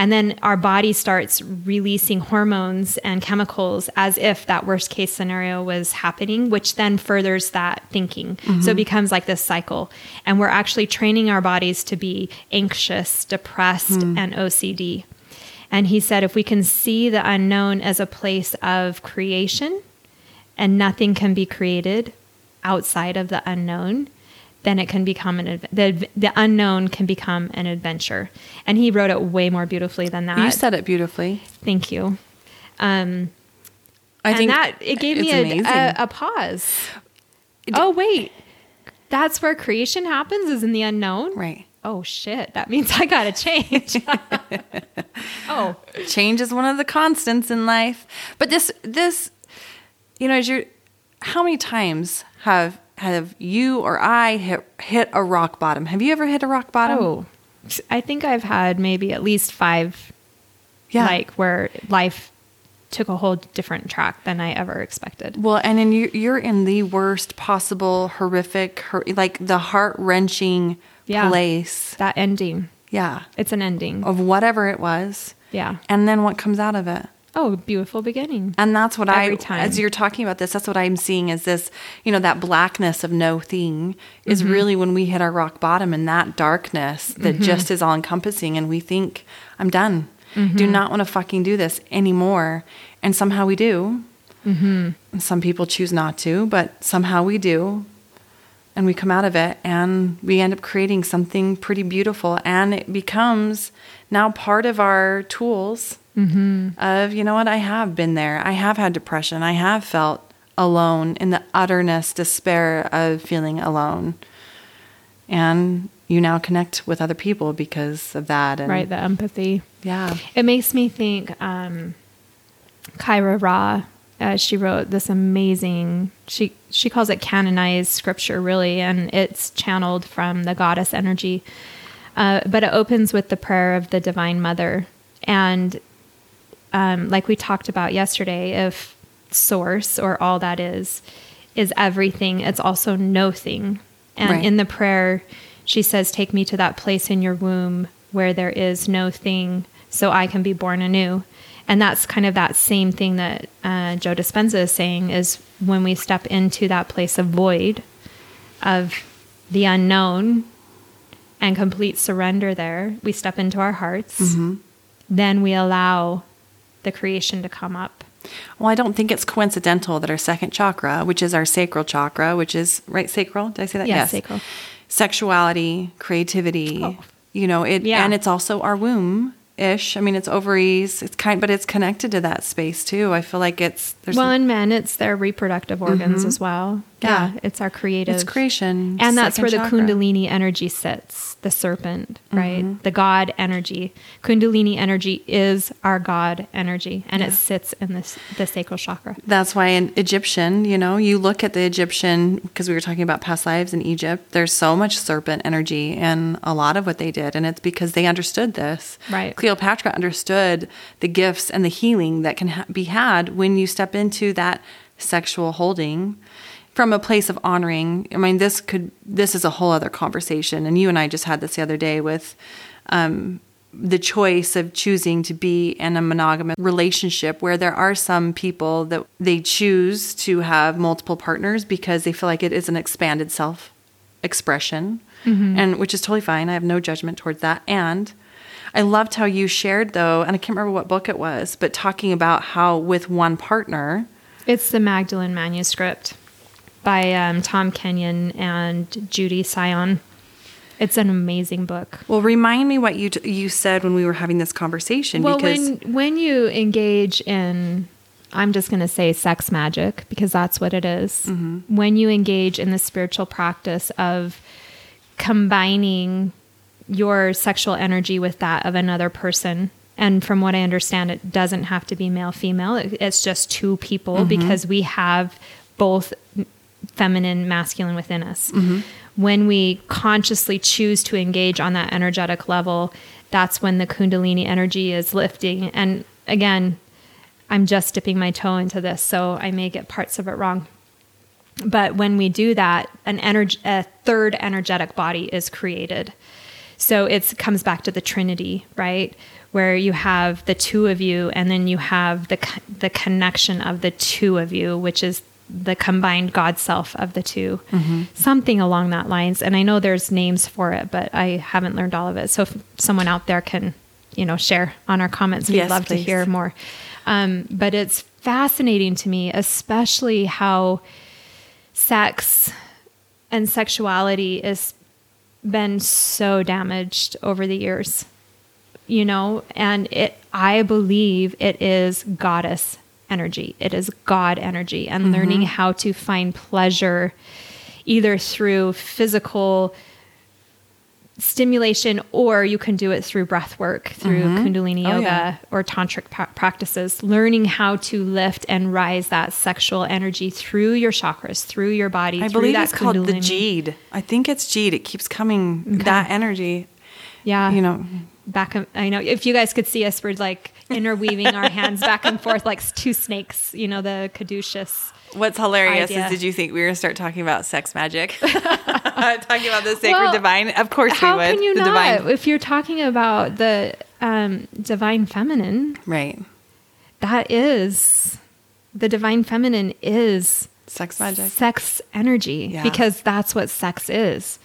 B: and then our body starts releasing hormones and chemicals as if that worst case scenario was happening, which then furthers that thinking. Mm-hmm. So it becomes like this cycle. And we're actually training our bodies to be anxious, depressed, mm. and OCD. And he said if we can see the unknown as a place of creation and nothing can be created outside of the unknown, then it can become an the the unknown can become an adventure. And he wrote it way more beautifully than that.
A: You said it beautifully.
B: Thank you. Um, I think that it gave me a, a, a, pause. Oh wait, that's where creation happens is in the unknown,
A: right?
B: Oh shit, that means I gotta change. *laughs* oh,
A: change is one of the constants in life. But this this, you know, as you're, how many times have have you or I hit, hit a rock bottom? Have you ever hit a rock bottom?
B: Oh, I think I've had maybe at least five. Yeah. Like where life took a whole different track than I ever expected.
A: Well, and then you're in the worst possible, horrific, like the heart wrenching yeah. place.
B: That ending.
A: Yeah.
B: It's an ending
A: of whatever it was.
B: Yeah.
A: And then what comes out of it?
B: Oh, beautiful beginning.
A: And that's what Every I, time. as you're talking about this, that's what I'm seeing is this, you know, that blackness of no thing is mm-hmm. really when we hit our rock bottom and that darkness that mm-hmm. just is all encompassing and we think, I'm done. Mm-hmm. Do not want to fucking do this anymore. And somehow we do. Mm-hmm. Some people choose not to, but somehow we do. And we come out of it and we end up creating something pretty beautiful. And it becomes now part of our tools mm-hmm. of, you know what, I have been there. I have had depression. I have felt alone in the utterness, despair of feeling alone. And you now connect with other people because of that. And,
B: right, the empathy.
A: Yeah.
B: It makes me think um, Kaia Ra, uh, she wrote this amazing, she, she calls it canonized scripture, really, and it's channeled from the goddess energy. Uh, but it opens with the prayer of the Divine Mother. And um, like we talked about yesterday, if source or all that is is everything, it's also no thing. And right. in the prayer, she says, Take me to that place in your womb where there is no thing, so I can be born anew. And that's kind of that same thing that uh, Joe Dispenza is saying is when we step into that place of void, of the unknown, and complete surrender there, we step into our hearts. Mm-hmm. Then we allow the creation to come up.
A: Well, I don't think it's coincidental that our second chakra, which is our sacral chakra, which is right sacral, did I say that?
B: Yes, yes. sacral.
A: sexuality, creativity. Oh. You know, it
B: Yeah.
A: and it's also our womb ish. I mean, it's ovaries. It's kind, but it's connected to that space too. I feel like it's there's
B: Well, in men, it's their reproductive organs mm-hmm. as well. Yeah,
A: Yeah.
B: it's our creative.
A: it's creation,
B: and that's where the
A: chakra. Mm-hmm.
B: kundalini energy sits the serpent right the god energy kundalini energy is our god energy and it sits in this the sacral chakra
A: That's why in Egyptian, you know, you look at the Egyptian because we were talking about past lives in Egypt. There's so much serpent energy in a lot of what they did, and it's because they understood this.
B: Right.
A: Cleopatra understood the gifts and the healing that can ha- be had when you step into that sexual holding from a place of honoring. I mean, this could this is a whole other conversation, and you and I just had this the other day with. Um, the choice of choosing to be in a monogamous relationship where there are some people that they choose to have multiple partners because they feel like it is an expanded self expression and which is totally fine i have no judgment towards that and i loved how you shared though and i can't remember what book it was but talking about how with one partner
B: it's the magdalene manuscript by um, tom kenyon and Judi Sion it's an amazing book
A: well remind me what you t- you said when we were having this conversation
B: well
A: because
B: when when you engage in i'm just going to say sex magic because that's what it is.
A: Mm-hmm.
B: when you engage in the spiritual practice of combining your sexual energy with that of another person and from what i understand it doesn't have to be male female it's just two people
A: Mm-hmm.
B: because we have both feminine masculine within us. Mm-hmm. When we consciously choose to engage on that energetic level that's when the kundalini energy is lifting. And again i'm just dipping my toe into this so i may get parts of it wrong. But when we do that an energy a third energetic body is created. So it comes back to the trinity right? Where you have the two of you and then you have the the connection of the two of you which is the combined god self of the 2 something along that lines and i know there's names for it but i haven't learned all of it. So if someone out there can you know share on our comments we'd
A: Yes,
B: love to hear more. Um, but it's fascinating to me especially how sex and sexuality has been so damaged over the years you know? And it i believe it is goddess energy. It is god energy and mm-hmm. learning how to find pleasure either through physical stimulation or you can do it through breath work through mm-hmm. kundalini
A: Oh,
B: yoga
A: yeah.
B: or tantric pa- practices learning how to lift and rise that sexual energy through your chakras through your body
A: i believe it's called the jeed. I think it's jeed. It keeps coming that energy.
B: Yeah.
A: You know.
B: Back and- i know if you guys could see us we're like interweaving our hands back and forth like two snakes you know the caduceus
A: What's hilarious
B: idea.
A: is did you think we were going to start talking about sex magic? *laughs* talking about the sacred
B: Well,
A: divine? Of course
B: how
A: we would.
B: can you
A: the
B: not
A: divine.
B: if you're talking about the um, divine feminine
A: Right.
B: that is the divine feminine is
A: Sex magic.
B: sex energy
A: Yeah.
B: because that's what sex is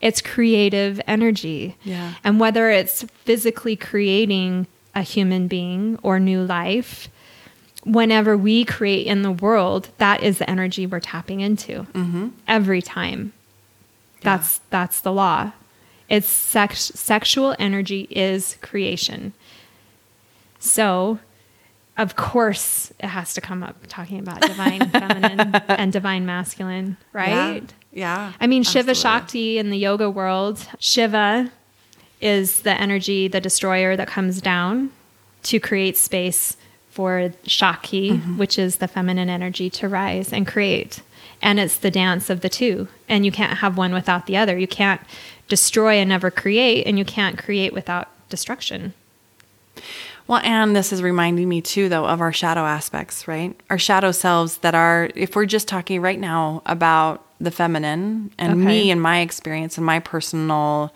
B: it's creative energy
A: Yeah.
B: and whether it's physically creating a human being or new life whenever we create in the world that is the energy we're tapping into
A: Mm-hmm.
B: every time that's that's the law it's sex sexual energy is creation so of course it has to come up talking about *laughs* divine feminine and divine masculine right
A: Yeah. yeah
B: I mean, Shiva. Shakti in the yoga world, Shiva is the energy, the destroyer that comes down to create space for Shakti,
A: Mm-hmm.
B: which is the feminine energy, to rise and create. And it's the dance of the two. And you can't have one without the other. You can't destroy and never create, and you can't create without destruction.
A: Well, and this is reminding me too, though, of our shadow aspects, right? Our shadow selves that are, if we're just talking right now about the feminine and
B: Okay.
A: me and my experience and my personal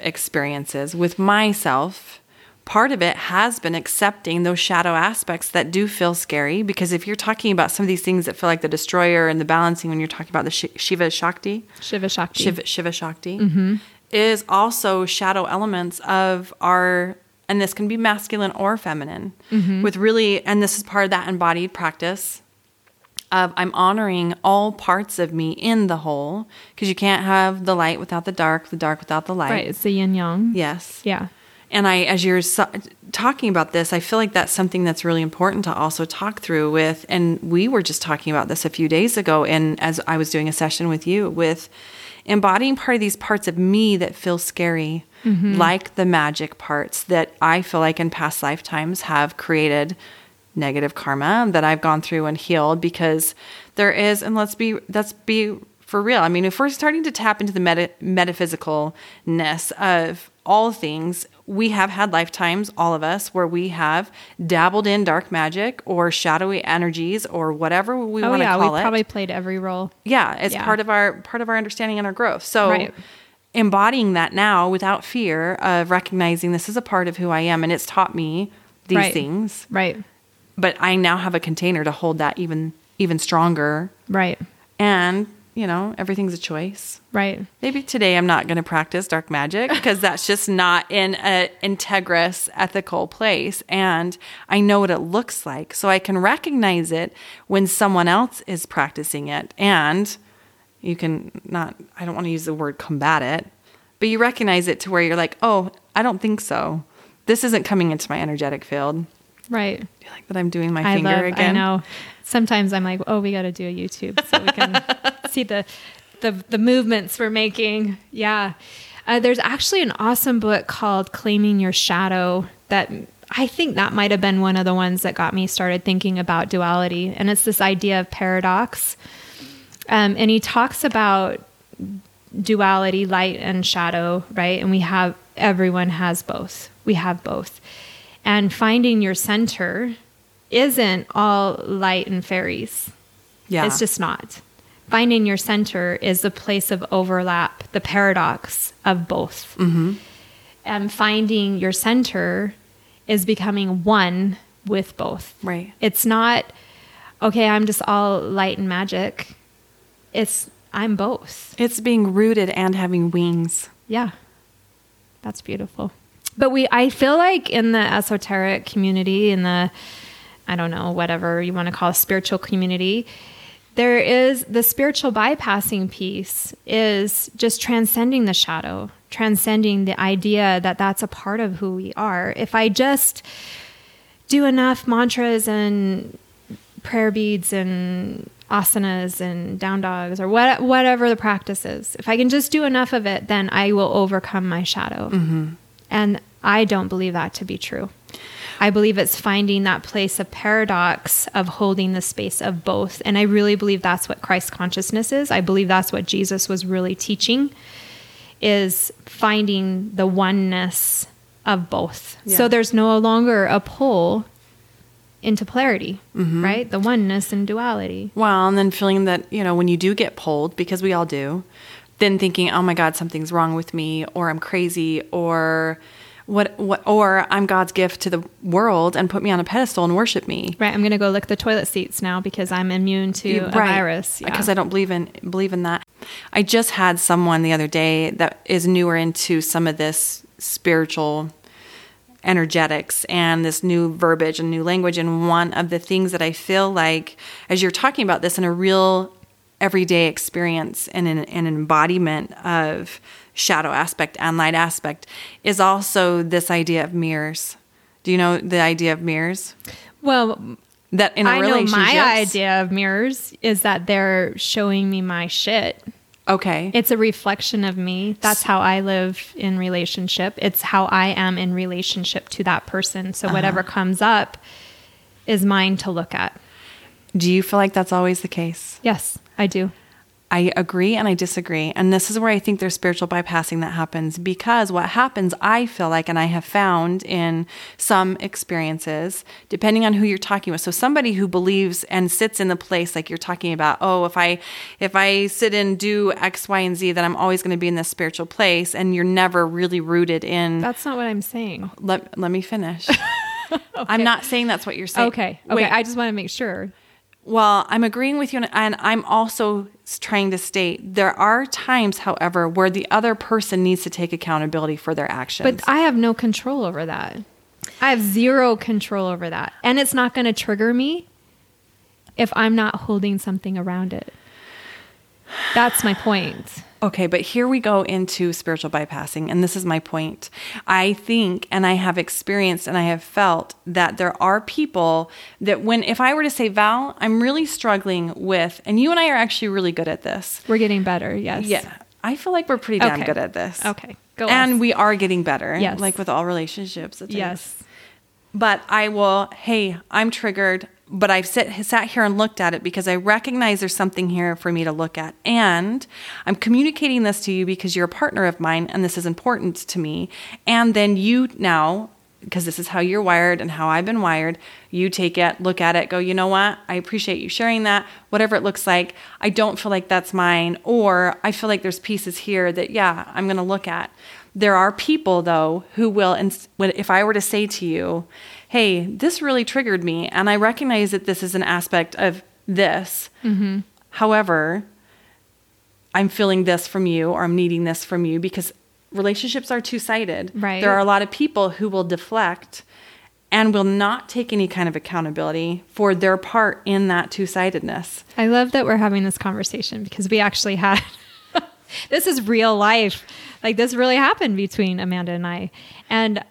A: experiences with myself, part of it has been accepting those shadow aspects that do feel scary. Because if you're talking about some of these things that feel like the destroyer and the balancing, when you're talking about the Shi- Shiva Shakti,
B: Shiva Shakti.
A: Shiva, Shiva Shakti mm-hmm. is also shadow elements of our, and this can be masculine or feminine, mm-hmm. with really, and this is part of that embodied practice of I'm honoring all parts of me in the whole because you can't have the light without the dark, the dark without the light.
B: Right. It's the yin yang.
A: Yes.
B: Yeah.
A: And I, as you're so- talking about this, I feel like that's something that's really important to also talk through with. And we were just talking about this a few days ago, and as I was doing a session with you, with embodying part of these parts of me that feel scary, mm-hmm. like the magic parts that I feel like in past lifetimes have created negative karma that I've gone through and healed because there is, and let's be, let's be for real. I mean, if we're starting to tap into the meta- metaphysicalness of all things, we have had lifetimes, all of us, where we have dabbled in dark magic or shadowy energies or whatever we
B: Oh
A: want to
B: yeah, we
A: call it.
B: probably played every role.
A: yeah, it's
B: Yeah.
A: part of our part of our understanding and our growth. So
B: Right.
A: embodying that now without fear of recognizing this is a part of who I am and it's taught me these
B: Right.
A: things.
B: Right.
A: But I now have a container to hold that even even stronger.
B: Right.
A: And, you know, everything's a choice.
B: Right.
A: Maybe today I'm not going to practice dark magic *laughs* because that's just not in an integrous, ethical place. And I know what it looks like. So I can recognize it when someone else is practicing it. And you can not, I don't want to use the word combat it, but you recognize it to where you're like, oh, I don't think so. This isn't coming into my energetic field.
B: Right.
A: Do you like that I'm doing my
B: I
A: finger
B: love.
A: again?
B: I know. Sometimes I'm like, oh, we got to do a YouTube so we can *laughs* see the the the movements we're making. Yeah. Uh, there's actually an awesome book called Claiming Your Shadow that I think that might have been one of the ones that got me started thinking about duality, and it's this idea of paradox. Um, and he talks about duality, light and shadow, right? And we have everyone has both. We have both. And finding your center isn't all light and fairies.
A: Yeah.
B: It's just not. Finding your center is the place of overlap, the paradox of both.
A: Mm-hmm.
B: And finding your center is becoming one with both.
A: Right.
B: It's not, okay, I'm just all light and magic. It's, I'm both.
A: It's being rooted and having wings.
B: Yeah. That's beautiful. But we I feel like in the esoteric community in the I don't know, whatever you want to call a spiritual community, there is the spiritual bypassing piece is just transcending the shadow, transcending the idea that that's a part of who we are. If I just do enough mantras and prayer beads and asanas and down dogs or what, whatever the practice is. If I can just do enough of it, then I will overcome my shadow. Mm-hmm. And I don't believe that to be true. I believe it's finding that place of paradox of holding the space of both. And I really believe that's what Christ consciousness is. I believe that's what Jesus was really teaching is finding the oneness of both.
A: Yeah.
B: So there's no longer a pull into polarity, mm-hmm. right? The oneness and duality.
A: Well, and then feeling that, you know, when you do get pulled, because we all do, then thinking, oh my God, something's wrong with me, or I'm crazy, or what, what, or I'm God's gift to the world and put me on a pedestal and worship me.
B: Right, I'm going to go lick the toilet seats now because I'm immune to a virus. Yeah.
A: Because I don't believe in believe in that. I just had someone the other day that is newer into some of this spiritual energetics and this new verbiage and new language. And one of the things that I feel like, as you're talking about this in a real everyday experience and an, an embodiment of shadow aspect and light aspect, is also this idea of mirrors. Do you know the idea of mirrors?
B: well,
A: That in a
B: I know my idea of mirrors is that they're showing me my shit.
A: Okay.
B: It's a reflection of me. That's how I live in relationship. It's how I am in relationship to that person. So uh-huh. whatever comes up is mine to look at.
A: Do you feel like that's always the case?
B: Yes, I do.
A: I agree and I disagree. And this is where I think there's spiritual bypassing that happens because what happens, I feel like, and I have found in some experiences, depending on who you're talking with. So somebody who believes and sits in the place like you're talking about, oh, if I if I sit and do X, Y, and Z, then I'm always going to be in this spiritual place, and you're never really rooted in.
B: That's not what I'm saying.
A: let, let me finish. *laughs* I'm not saying that's what you're saying.
B: Okay. Okay.
A: Wait.
B: I just want to make sure.
A: Well, I'm agreeing with you, and- I'm also trying to state there are times, however, where the other person needs to take accountability for their actions.
B: But I have no control over that. I have zero control over that. And it's not going to trigger me if I'm not holding something around it. That's my point.
A: Okay, but here we go into spiritual bypassing, and this is my point. I think, and I have experienced, and I have felt that there are people that when, if I were to say, Val, I'm really struggling with, and you and I are actually really good at this.
B: We're getting better, yes.
A: Yeah, I feel like we're pretty damn
B: Okay.
A: good at this.
B: Okay, go
A: And we are getting better.
B: Yes.
A: Like with all relationships.
B: Yes.
A: But I will, hey, I'm triggered, but I've sit, sat here and looked at it because I recognize there's something here for me to look at. And I'm communicating this to you because you're a partner of mine and this is important to me. And then you now, because this is how you're wired and how I've been wired, you take it, look at it, go, you know what? I appreciate you sharing that, whatever it looks like. I don't feel like that's mine. Or I feel like there's pieces here that, yeah, I'm going to look at. There are people though who will, and if I were to say to you, "Hey, this really triggered me," and I recognize that this is an aspect of this. Mm-hmm. However, I'm feeling this from you, or I'm needing this from you because relationships are two sided.
B: Right.
A: There are a lot of people who will deflect and will not take any kind of accountability for their part in that two sidedness.
B: I love that we're having this conversation because we actually had *laughs* this is real life. Like this really happened between Amanda and I. And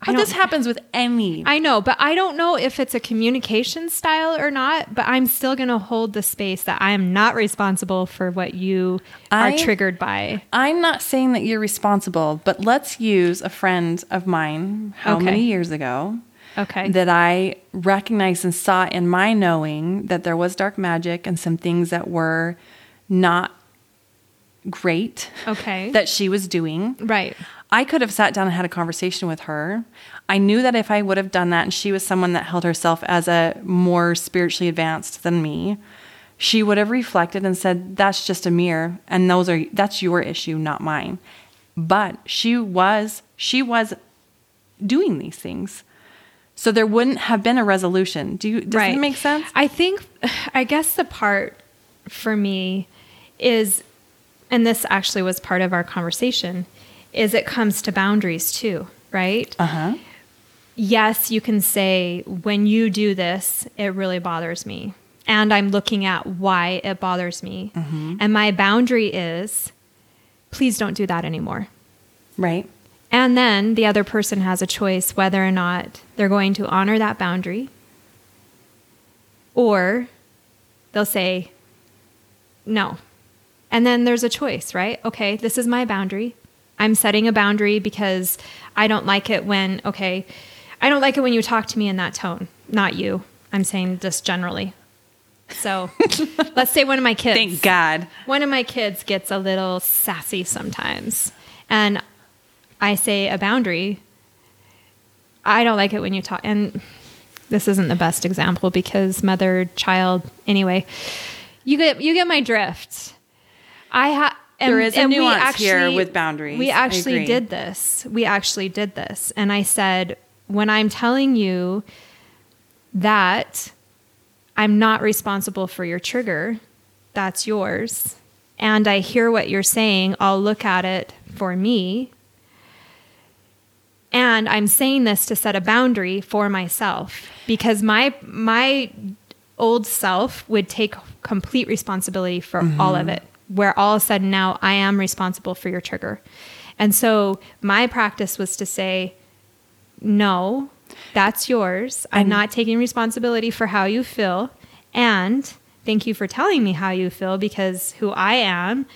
B: I
A: this happens with any.
B: I know, but I don't know if it's a communication style or not, but I'm still going to hold the space that I am not responsible for what you
A: I-
B: are triggered by.
A: I'm not saying that you're responsible, but let's use a friend of mine how
B: Okay.
A: many years ago
B: Okay.
A: that I recognized and saw in my knowing that there was dark magic and some things that were not great
B: okay.
A: that she was doing.
B: right.
A: I could have sat down and had a conversation with her. I knew that if I would have done that, and she was someone that held herself as a more spiritually advanced than me, she would have reflected and said, "That's just a mirror, and those are that's your issue, not mine." But she was she was doing these things, so there wouldn't have been a resolution. Do you does
B: right.
A: that make sense?
B: I think, I guess the part for me is, and this actually was part of our conversation, is it comes to boundaries too, right?
A: Uh huh.
B: yes, you can say, when you do this, it really bothers me. And I'm looking at why it bothers me. And my boundary is, please don't do that anymore.
A: Right.
B: And then the other person has a choice whether or not they're going to honor that boundary or they'll say, no. And then there's a choice, right? Okay, this is my boundary. I'm setting a boundary because I don't like it when, okay, I don't like it when you talk to me in that tone. Not you. I'm saying just generally. So *laughs* let's say one of my kids
A: Thank God.
B: one of my kids gets a little sassy sometimes and i say a boundary i don't like it when you talk and this isn't the best example because mother child anyway you get you get my drift i have
A: There is a nuance here with boundaries.
B: we actually did this we actually did this and i said when i'm telling you that I'm not responsible for your trigger. That's yours. And I hear what you're saying. I'll look at it for me. And I'm saying this to set a boundary for myself because my my old self would take complete responsibility for all of mm-hmm. it. Where all of a sudden now I am responsible for your trigger. And so my practice was to say, no, that's yours. I'm
A: And-
B: not taking responsibility for how you feel. And thank you for telling me how you feel because who I am,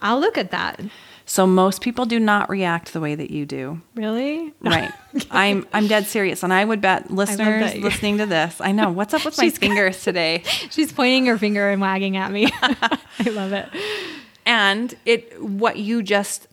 B: I'll look at that.
A: So most people do not react the way that you do.
B: Really?
A: Right. *laughs* I'm I'm dead serious, and I would bet listeners *laughs* listening to this. I know what's up with my fingers today, *laughs*
B: She's pointing her finger and wagging at me. I love it.
A: and it what you just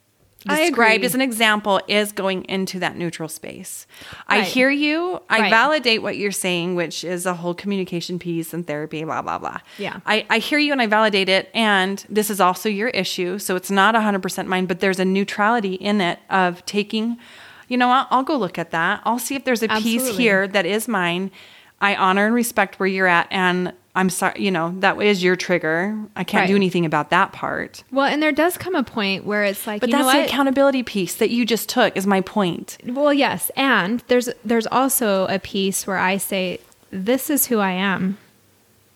A: described as an example is going into that neutral space. I hear you. I
B: Right.
A: validate what you're saying, which is a whole communication piece and therapy, blah blah blah.
B: Yeah.
A: I, I hear you and I validate it, and this is also your issue, so it's not 100% mine, but there's a neutrality in it of taking. You know what? I'll go look at that. I'll see if there's a piece here that is mine. I honor and respect where you're at, and I'm sorry. You know that is your trigger. I can't do anything about that part.
B: Well, and there does come a point where it's like,
A: But
B: you know
A: that's the accountability piece that you just took. Is my point.
B: Well, yes, and there's there's also a piece where I say, "This is who I am,"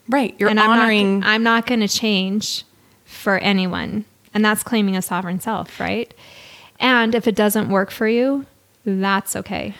A: Right. You're
B: and
A: honoring.
B: I'm not, going to change for anyone. And that's claiming a sovereign self, right? And if it doesn't work for you, that's okay.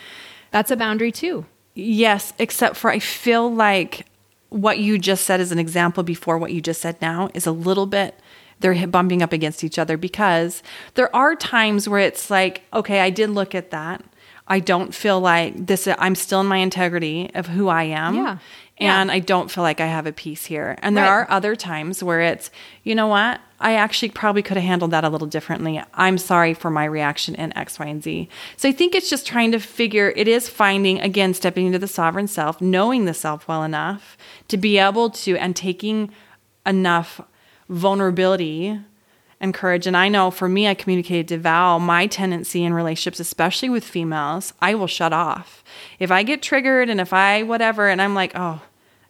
B: That's a boundary too.
A: Yes, except for I feel like what you just said as an example before what you just said now is a little bit they're bumping up against each other because there are times where it's like, okay, I did look at that. I don't feel like this I'm still in my integrity of who I am.
B: Yeah.
A: And
B: Yeah.
A: I don't feel like I have a piece here. And there
B: Right.
A: are other times where it's, you know what? I actually probably could have handled that a little differently. I'm sorry for my reaction in X, Y, and Z. So I think it's just trying to figure, it is finding, again, stepping into the sovereign self, knowing the self well enough to be able to, and taking enough vulnerability and courage. And I know for me, I communicated to Val my tendency in relationships, especially with females, I will shut off. If I get triggered and if I whatever, and I'm like, oh,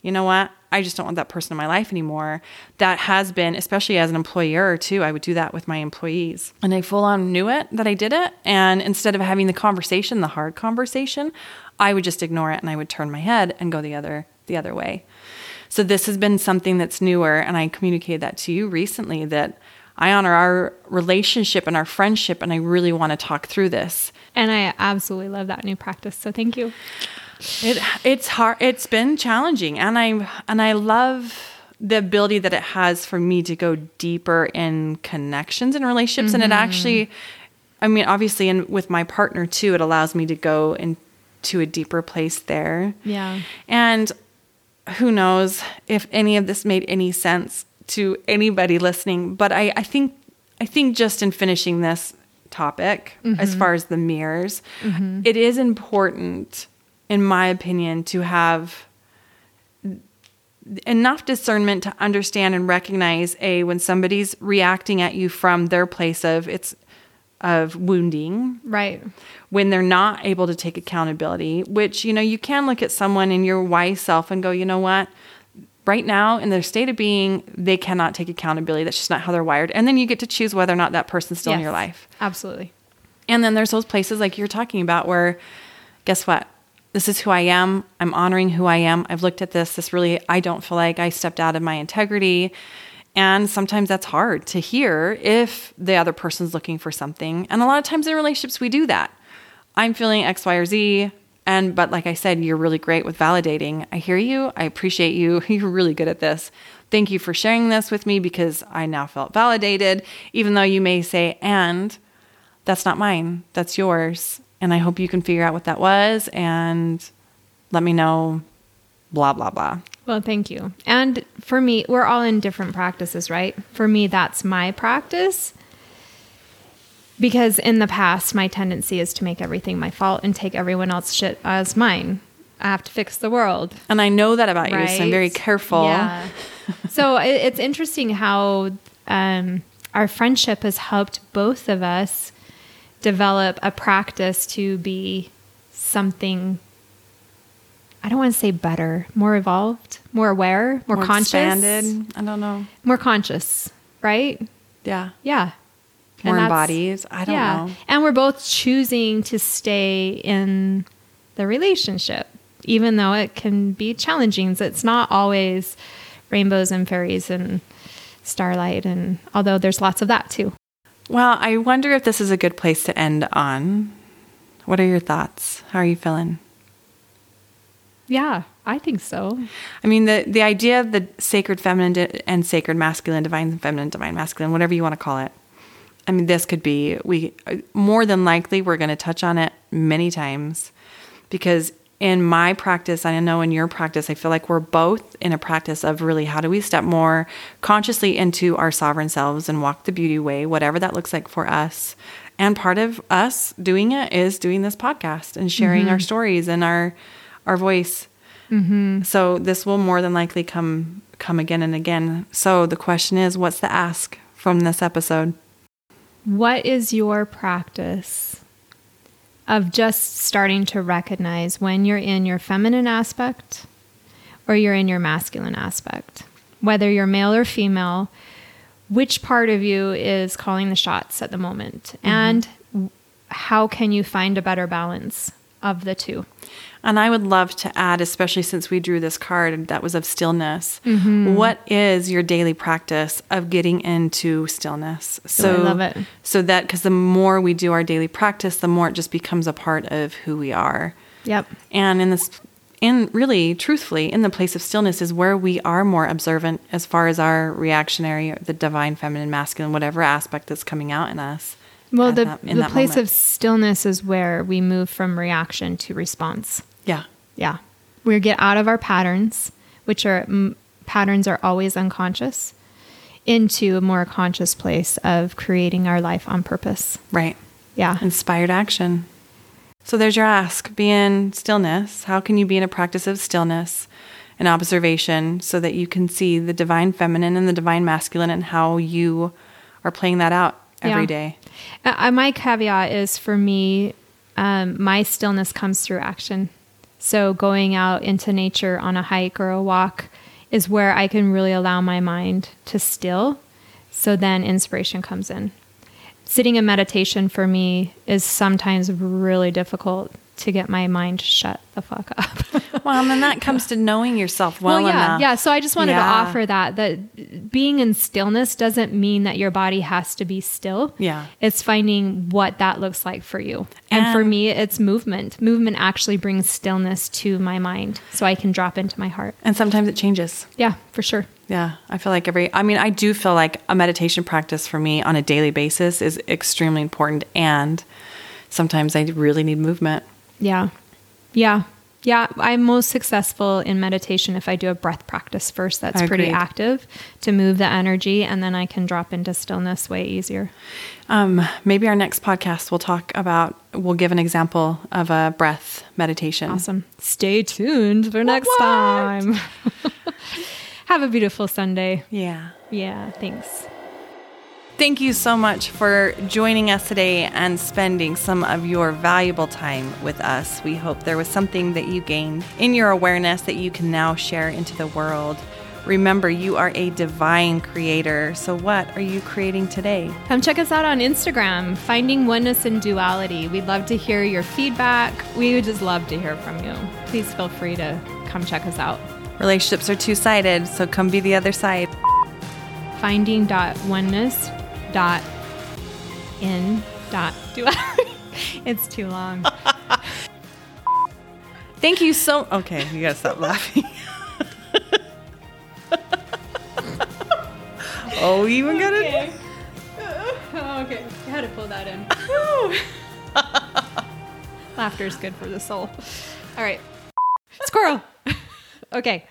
A: you know what? I just don't want that person in my life anymore. That has been, especially as an employer too, I would do that with my employees. And I full on knew it that I did it. And instead of having the conversation, the hard conversation, I would just ignore it and I would turn my head and go the other the other way. So this has been something that's newer and I communicated that to you recently that I honor our relationship and our friendship and I really want to talk through this.
B: And I absolutely love that new practice. So thank you.
A: It it's hard it's been challenging and I and I love the ability that it has for me to go deeper in connections and relationships and it mm-hmm. actually I mean obviously and with my partner too it allows me to go into a deeper place there.
B: Yeah.
A: And who knows if any of this made any sense to anybody listening, but I, I think I think just in finishing this topic, as mm-hmm. far as the mirrors, mm-hmm. it is important, in my opinion, to have enough discernment to understand and recognize a when somebody's reacting at you from their place of it's of wounding
B: Right.
A: when they're not able to take accountability, which, you know, you can look at someone in your wise self and go, you know what? Right now, in their state of being, they cannot take accountability. That's just not how they're wired. And then you get to choose whether or not that person's still in your life.
B: Absolutely.
A: And then there's those places like you're talking about where, guess what? This is who I am. I'm honoring who I am. I've looked at this. This really, I don't feel like I stepped out of my integrity. And sometimes that's hard to hear if the other person's looking for something. And a lot of times in relationships, we do that. I'm feeling X, Y, or Z. And, but like I said, you're really great with validating. I hear you. I appreciate you. *laughs* You're really good at this. Thank you for sharing this with me because I now felt validated, even though you may say, and that's not mine, that's yours. And I hope you can figure out what that was and let me know, blah, blah, blah.
B: Well, thank you. And for me, we're all in different practices, right? For me, that's my practice. Because in the past, my tendency is to make everything my fault and take everyone else's shit as mine. I have to fix the world.
A: And I know that about you, so I'm very careful.
B: Yeah. *laughs* so it, it's interesting how um, our friendship has helped both of us develop a practice to be something. I don't want to say better, more evolved, more aware, more,
A: More
B: conscious,
A: expanded. I don't know.
B: more conscious, right?
A: Yeah.
B: Yeah.
A: More
B: And
A: embodied. I don't know.
B: And we're both choosing to stay in the relationship, even though it can be challenging. So It's not always rainbows and fairies and starlight, and although there's lots of that too.
A: Well, I wonder if this is a good place to end on. What are your thoughts? How are you feeling?
B: Yeah, I think so.
A: I mean, the, the idea of the sacred feminine di- and sacred masculine, divine feminine, divine masculine, whatever you want to call it. I mean, this could be, we uh, more than likely, we're going to touch on it many times because in my practice, I know in your practice, I feel like we're both in a practice of really how do we step more consciously into our sovereign selves and walk the beauty way, whatever that looks like for us. And part of us doing it is doing this podcast and sharing our mm-hmm. stories and our our voice. Mm-hmm. So this will more than likely come come again and again. So the question is, what's the ask from this episode?
B: What is your practice of just starting to recognize when you're in your feminine aspect or you're in your masculine aspect? Whether you're male or female, which part of you is calling the shots at the moment? Mm-hmm. And how can you find a better balance of the two.
A: And I would love to add, especially since we drew this card that was of stillness. Mm-hmm. What is your daily practice of getting into stillness? So
B: I love it.
A: So that because the more we do our daily practice, the more it just becomes a part of who we are.
B: Yep.
A: And in this, in really, truthfully, in the place of stillness is where we are more observant as far as our reactionary, the divine, feminine, masculine, whatever aspect that's coming out in us.
B: Well, the,
A: that-
B: the place
A: moment.
B: of stillness is where we move from reaction to response.
A: Yeah,
B: Yeah. We get out of our patterns, which are m- patterns are always unconscious, into a more conscious place of creating our life on purpose.
A: right.
B: Yeah.
A: Inspired action. So there's your ask. Be in stillness. How can you be in a practice of stillness and observation so that you can see the divine feminine and the divine masculine and how you are playing that out every
B: Yeah.
A: day?
B: Uh, my caveat is for me, um, my stillness comes through action. So going out into nature on a hike or a walk is where I can really allow my mind to still. So then inspiration comes in. Sitting in meditation for me is sometimes really difficult to get my mind shut the fuck up. *laughs*
A: Well, and then that comes to knowing yourself well,
B: yeah,
A: enough.
B: yeah. So I just wanted to offer that that being in stillness doesn't mean that your body has to be still.
A: Yeah.
B: It's finding what that looks like for you. And, for me, it's movement. Movement actually brings stillness to my mind so I can drop into my heart.
A: And sometimes it changes.
B: Yeah, for sure.
A: Yeah, I feel like every, I mean, I do feel like a meditation practice for me on a daily basis is extremely important. And sometimes I really need movement.
B: Yeah. Yeah. Yeah, I'm most successful in meditation if I do a breath practice first. That's pretty active to move the energy, and then I can drop into stillness way easier.
A: Um, maybe our next podcast we'll talk about, we'll give an example of a breath meditation.
B: Awesome. Stay tuned for next
A: What?
B: time. *laughs* Have a beautiful Sunday.
A: Yeah.
B: Yeah, thanks.
A: Thank you so much for joining us today and spending some of your valuable time with us. We hope there was something that you gained in your awareness that you can now share into the world. Remember, you are a divine creator. So, what are you creating today?
B: Come check us out on Instagram, Finding Oneness in Duality. We'd love to hear your feedback. We would just love to hear from you. Please feel free to come check us out.
A: Relationships are two sided, so come be the other side.
B: Finding dot oneness dot in dot do I? *laughs* it's too long. *laughs*
A: Thank you so. Okay, you gotta stop laughing. *laughs* oh, you even got it.
B: Oh, okay. I had to pull that in. Laughter is good for the soul. All right. Squirrel. okay.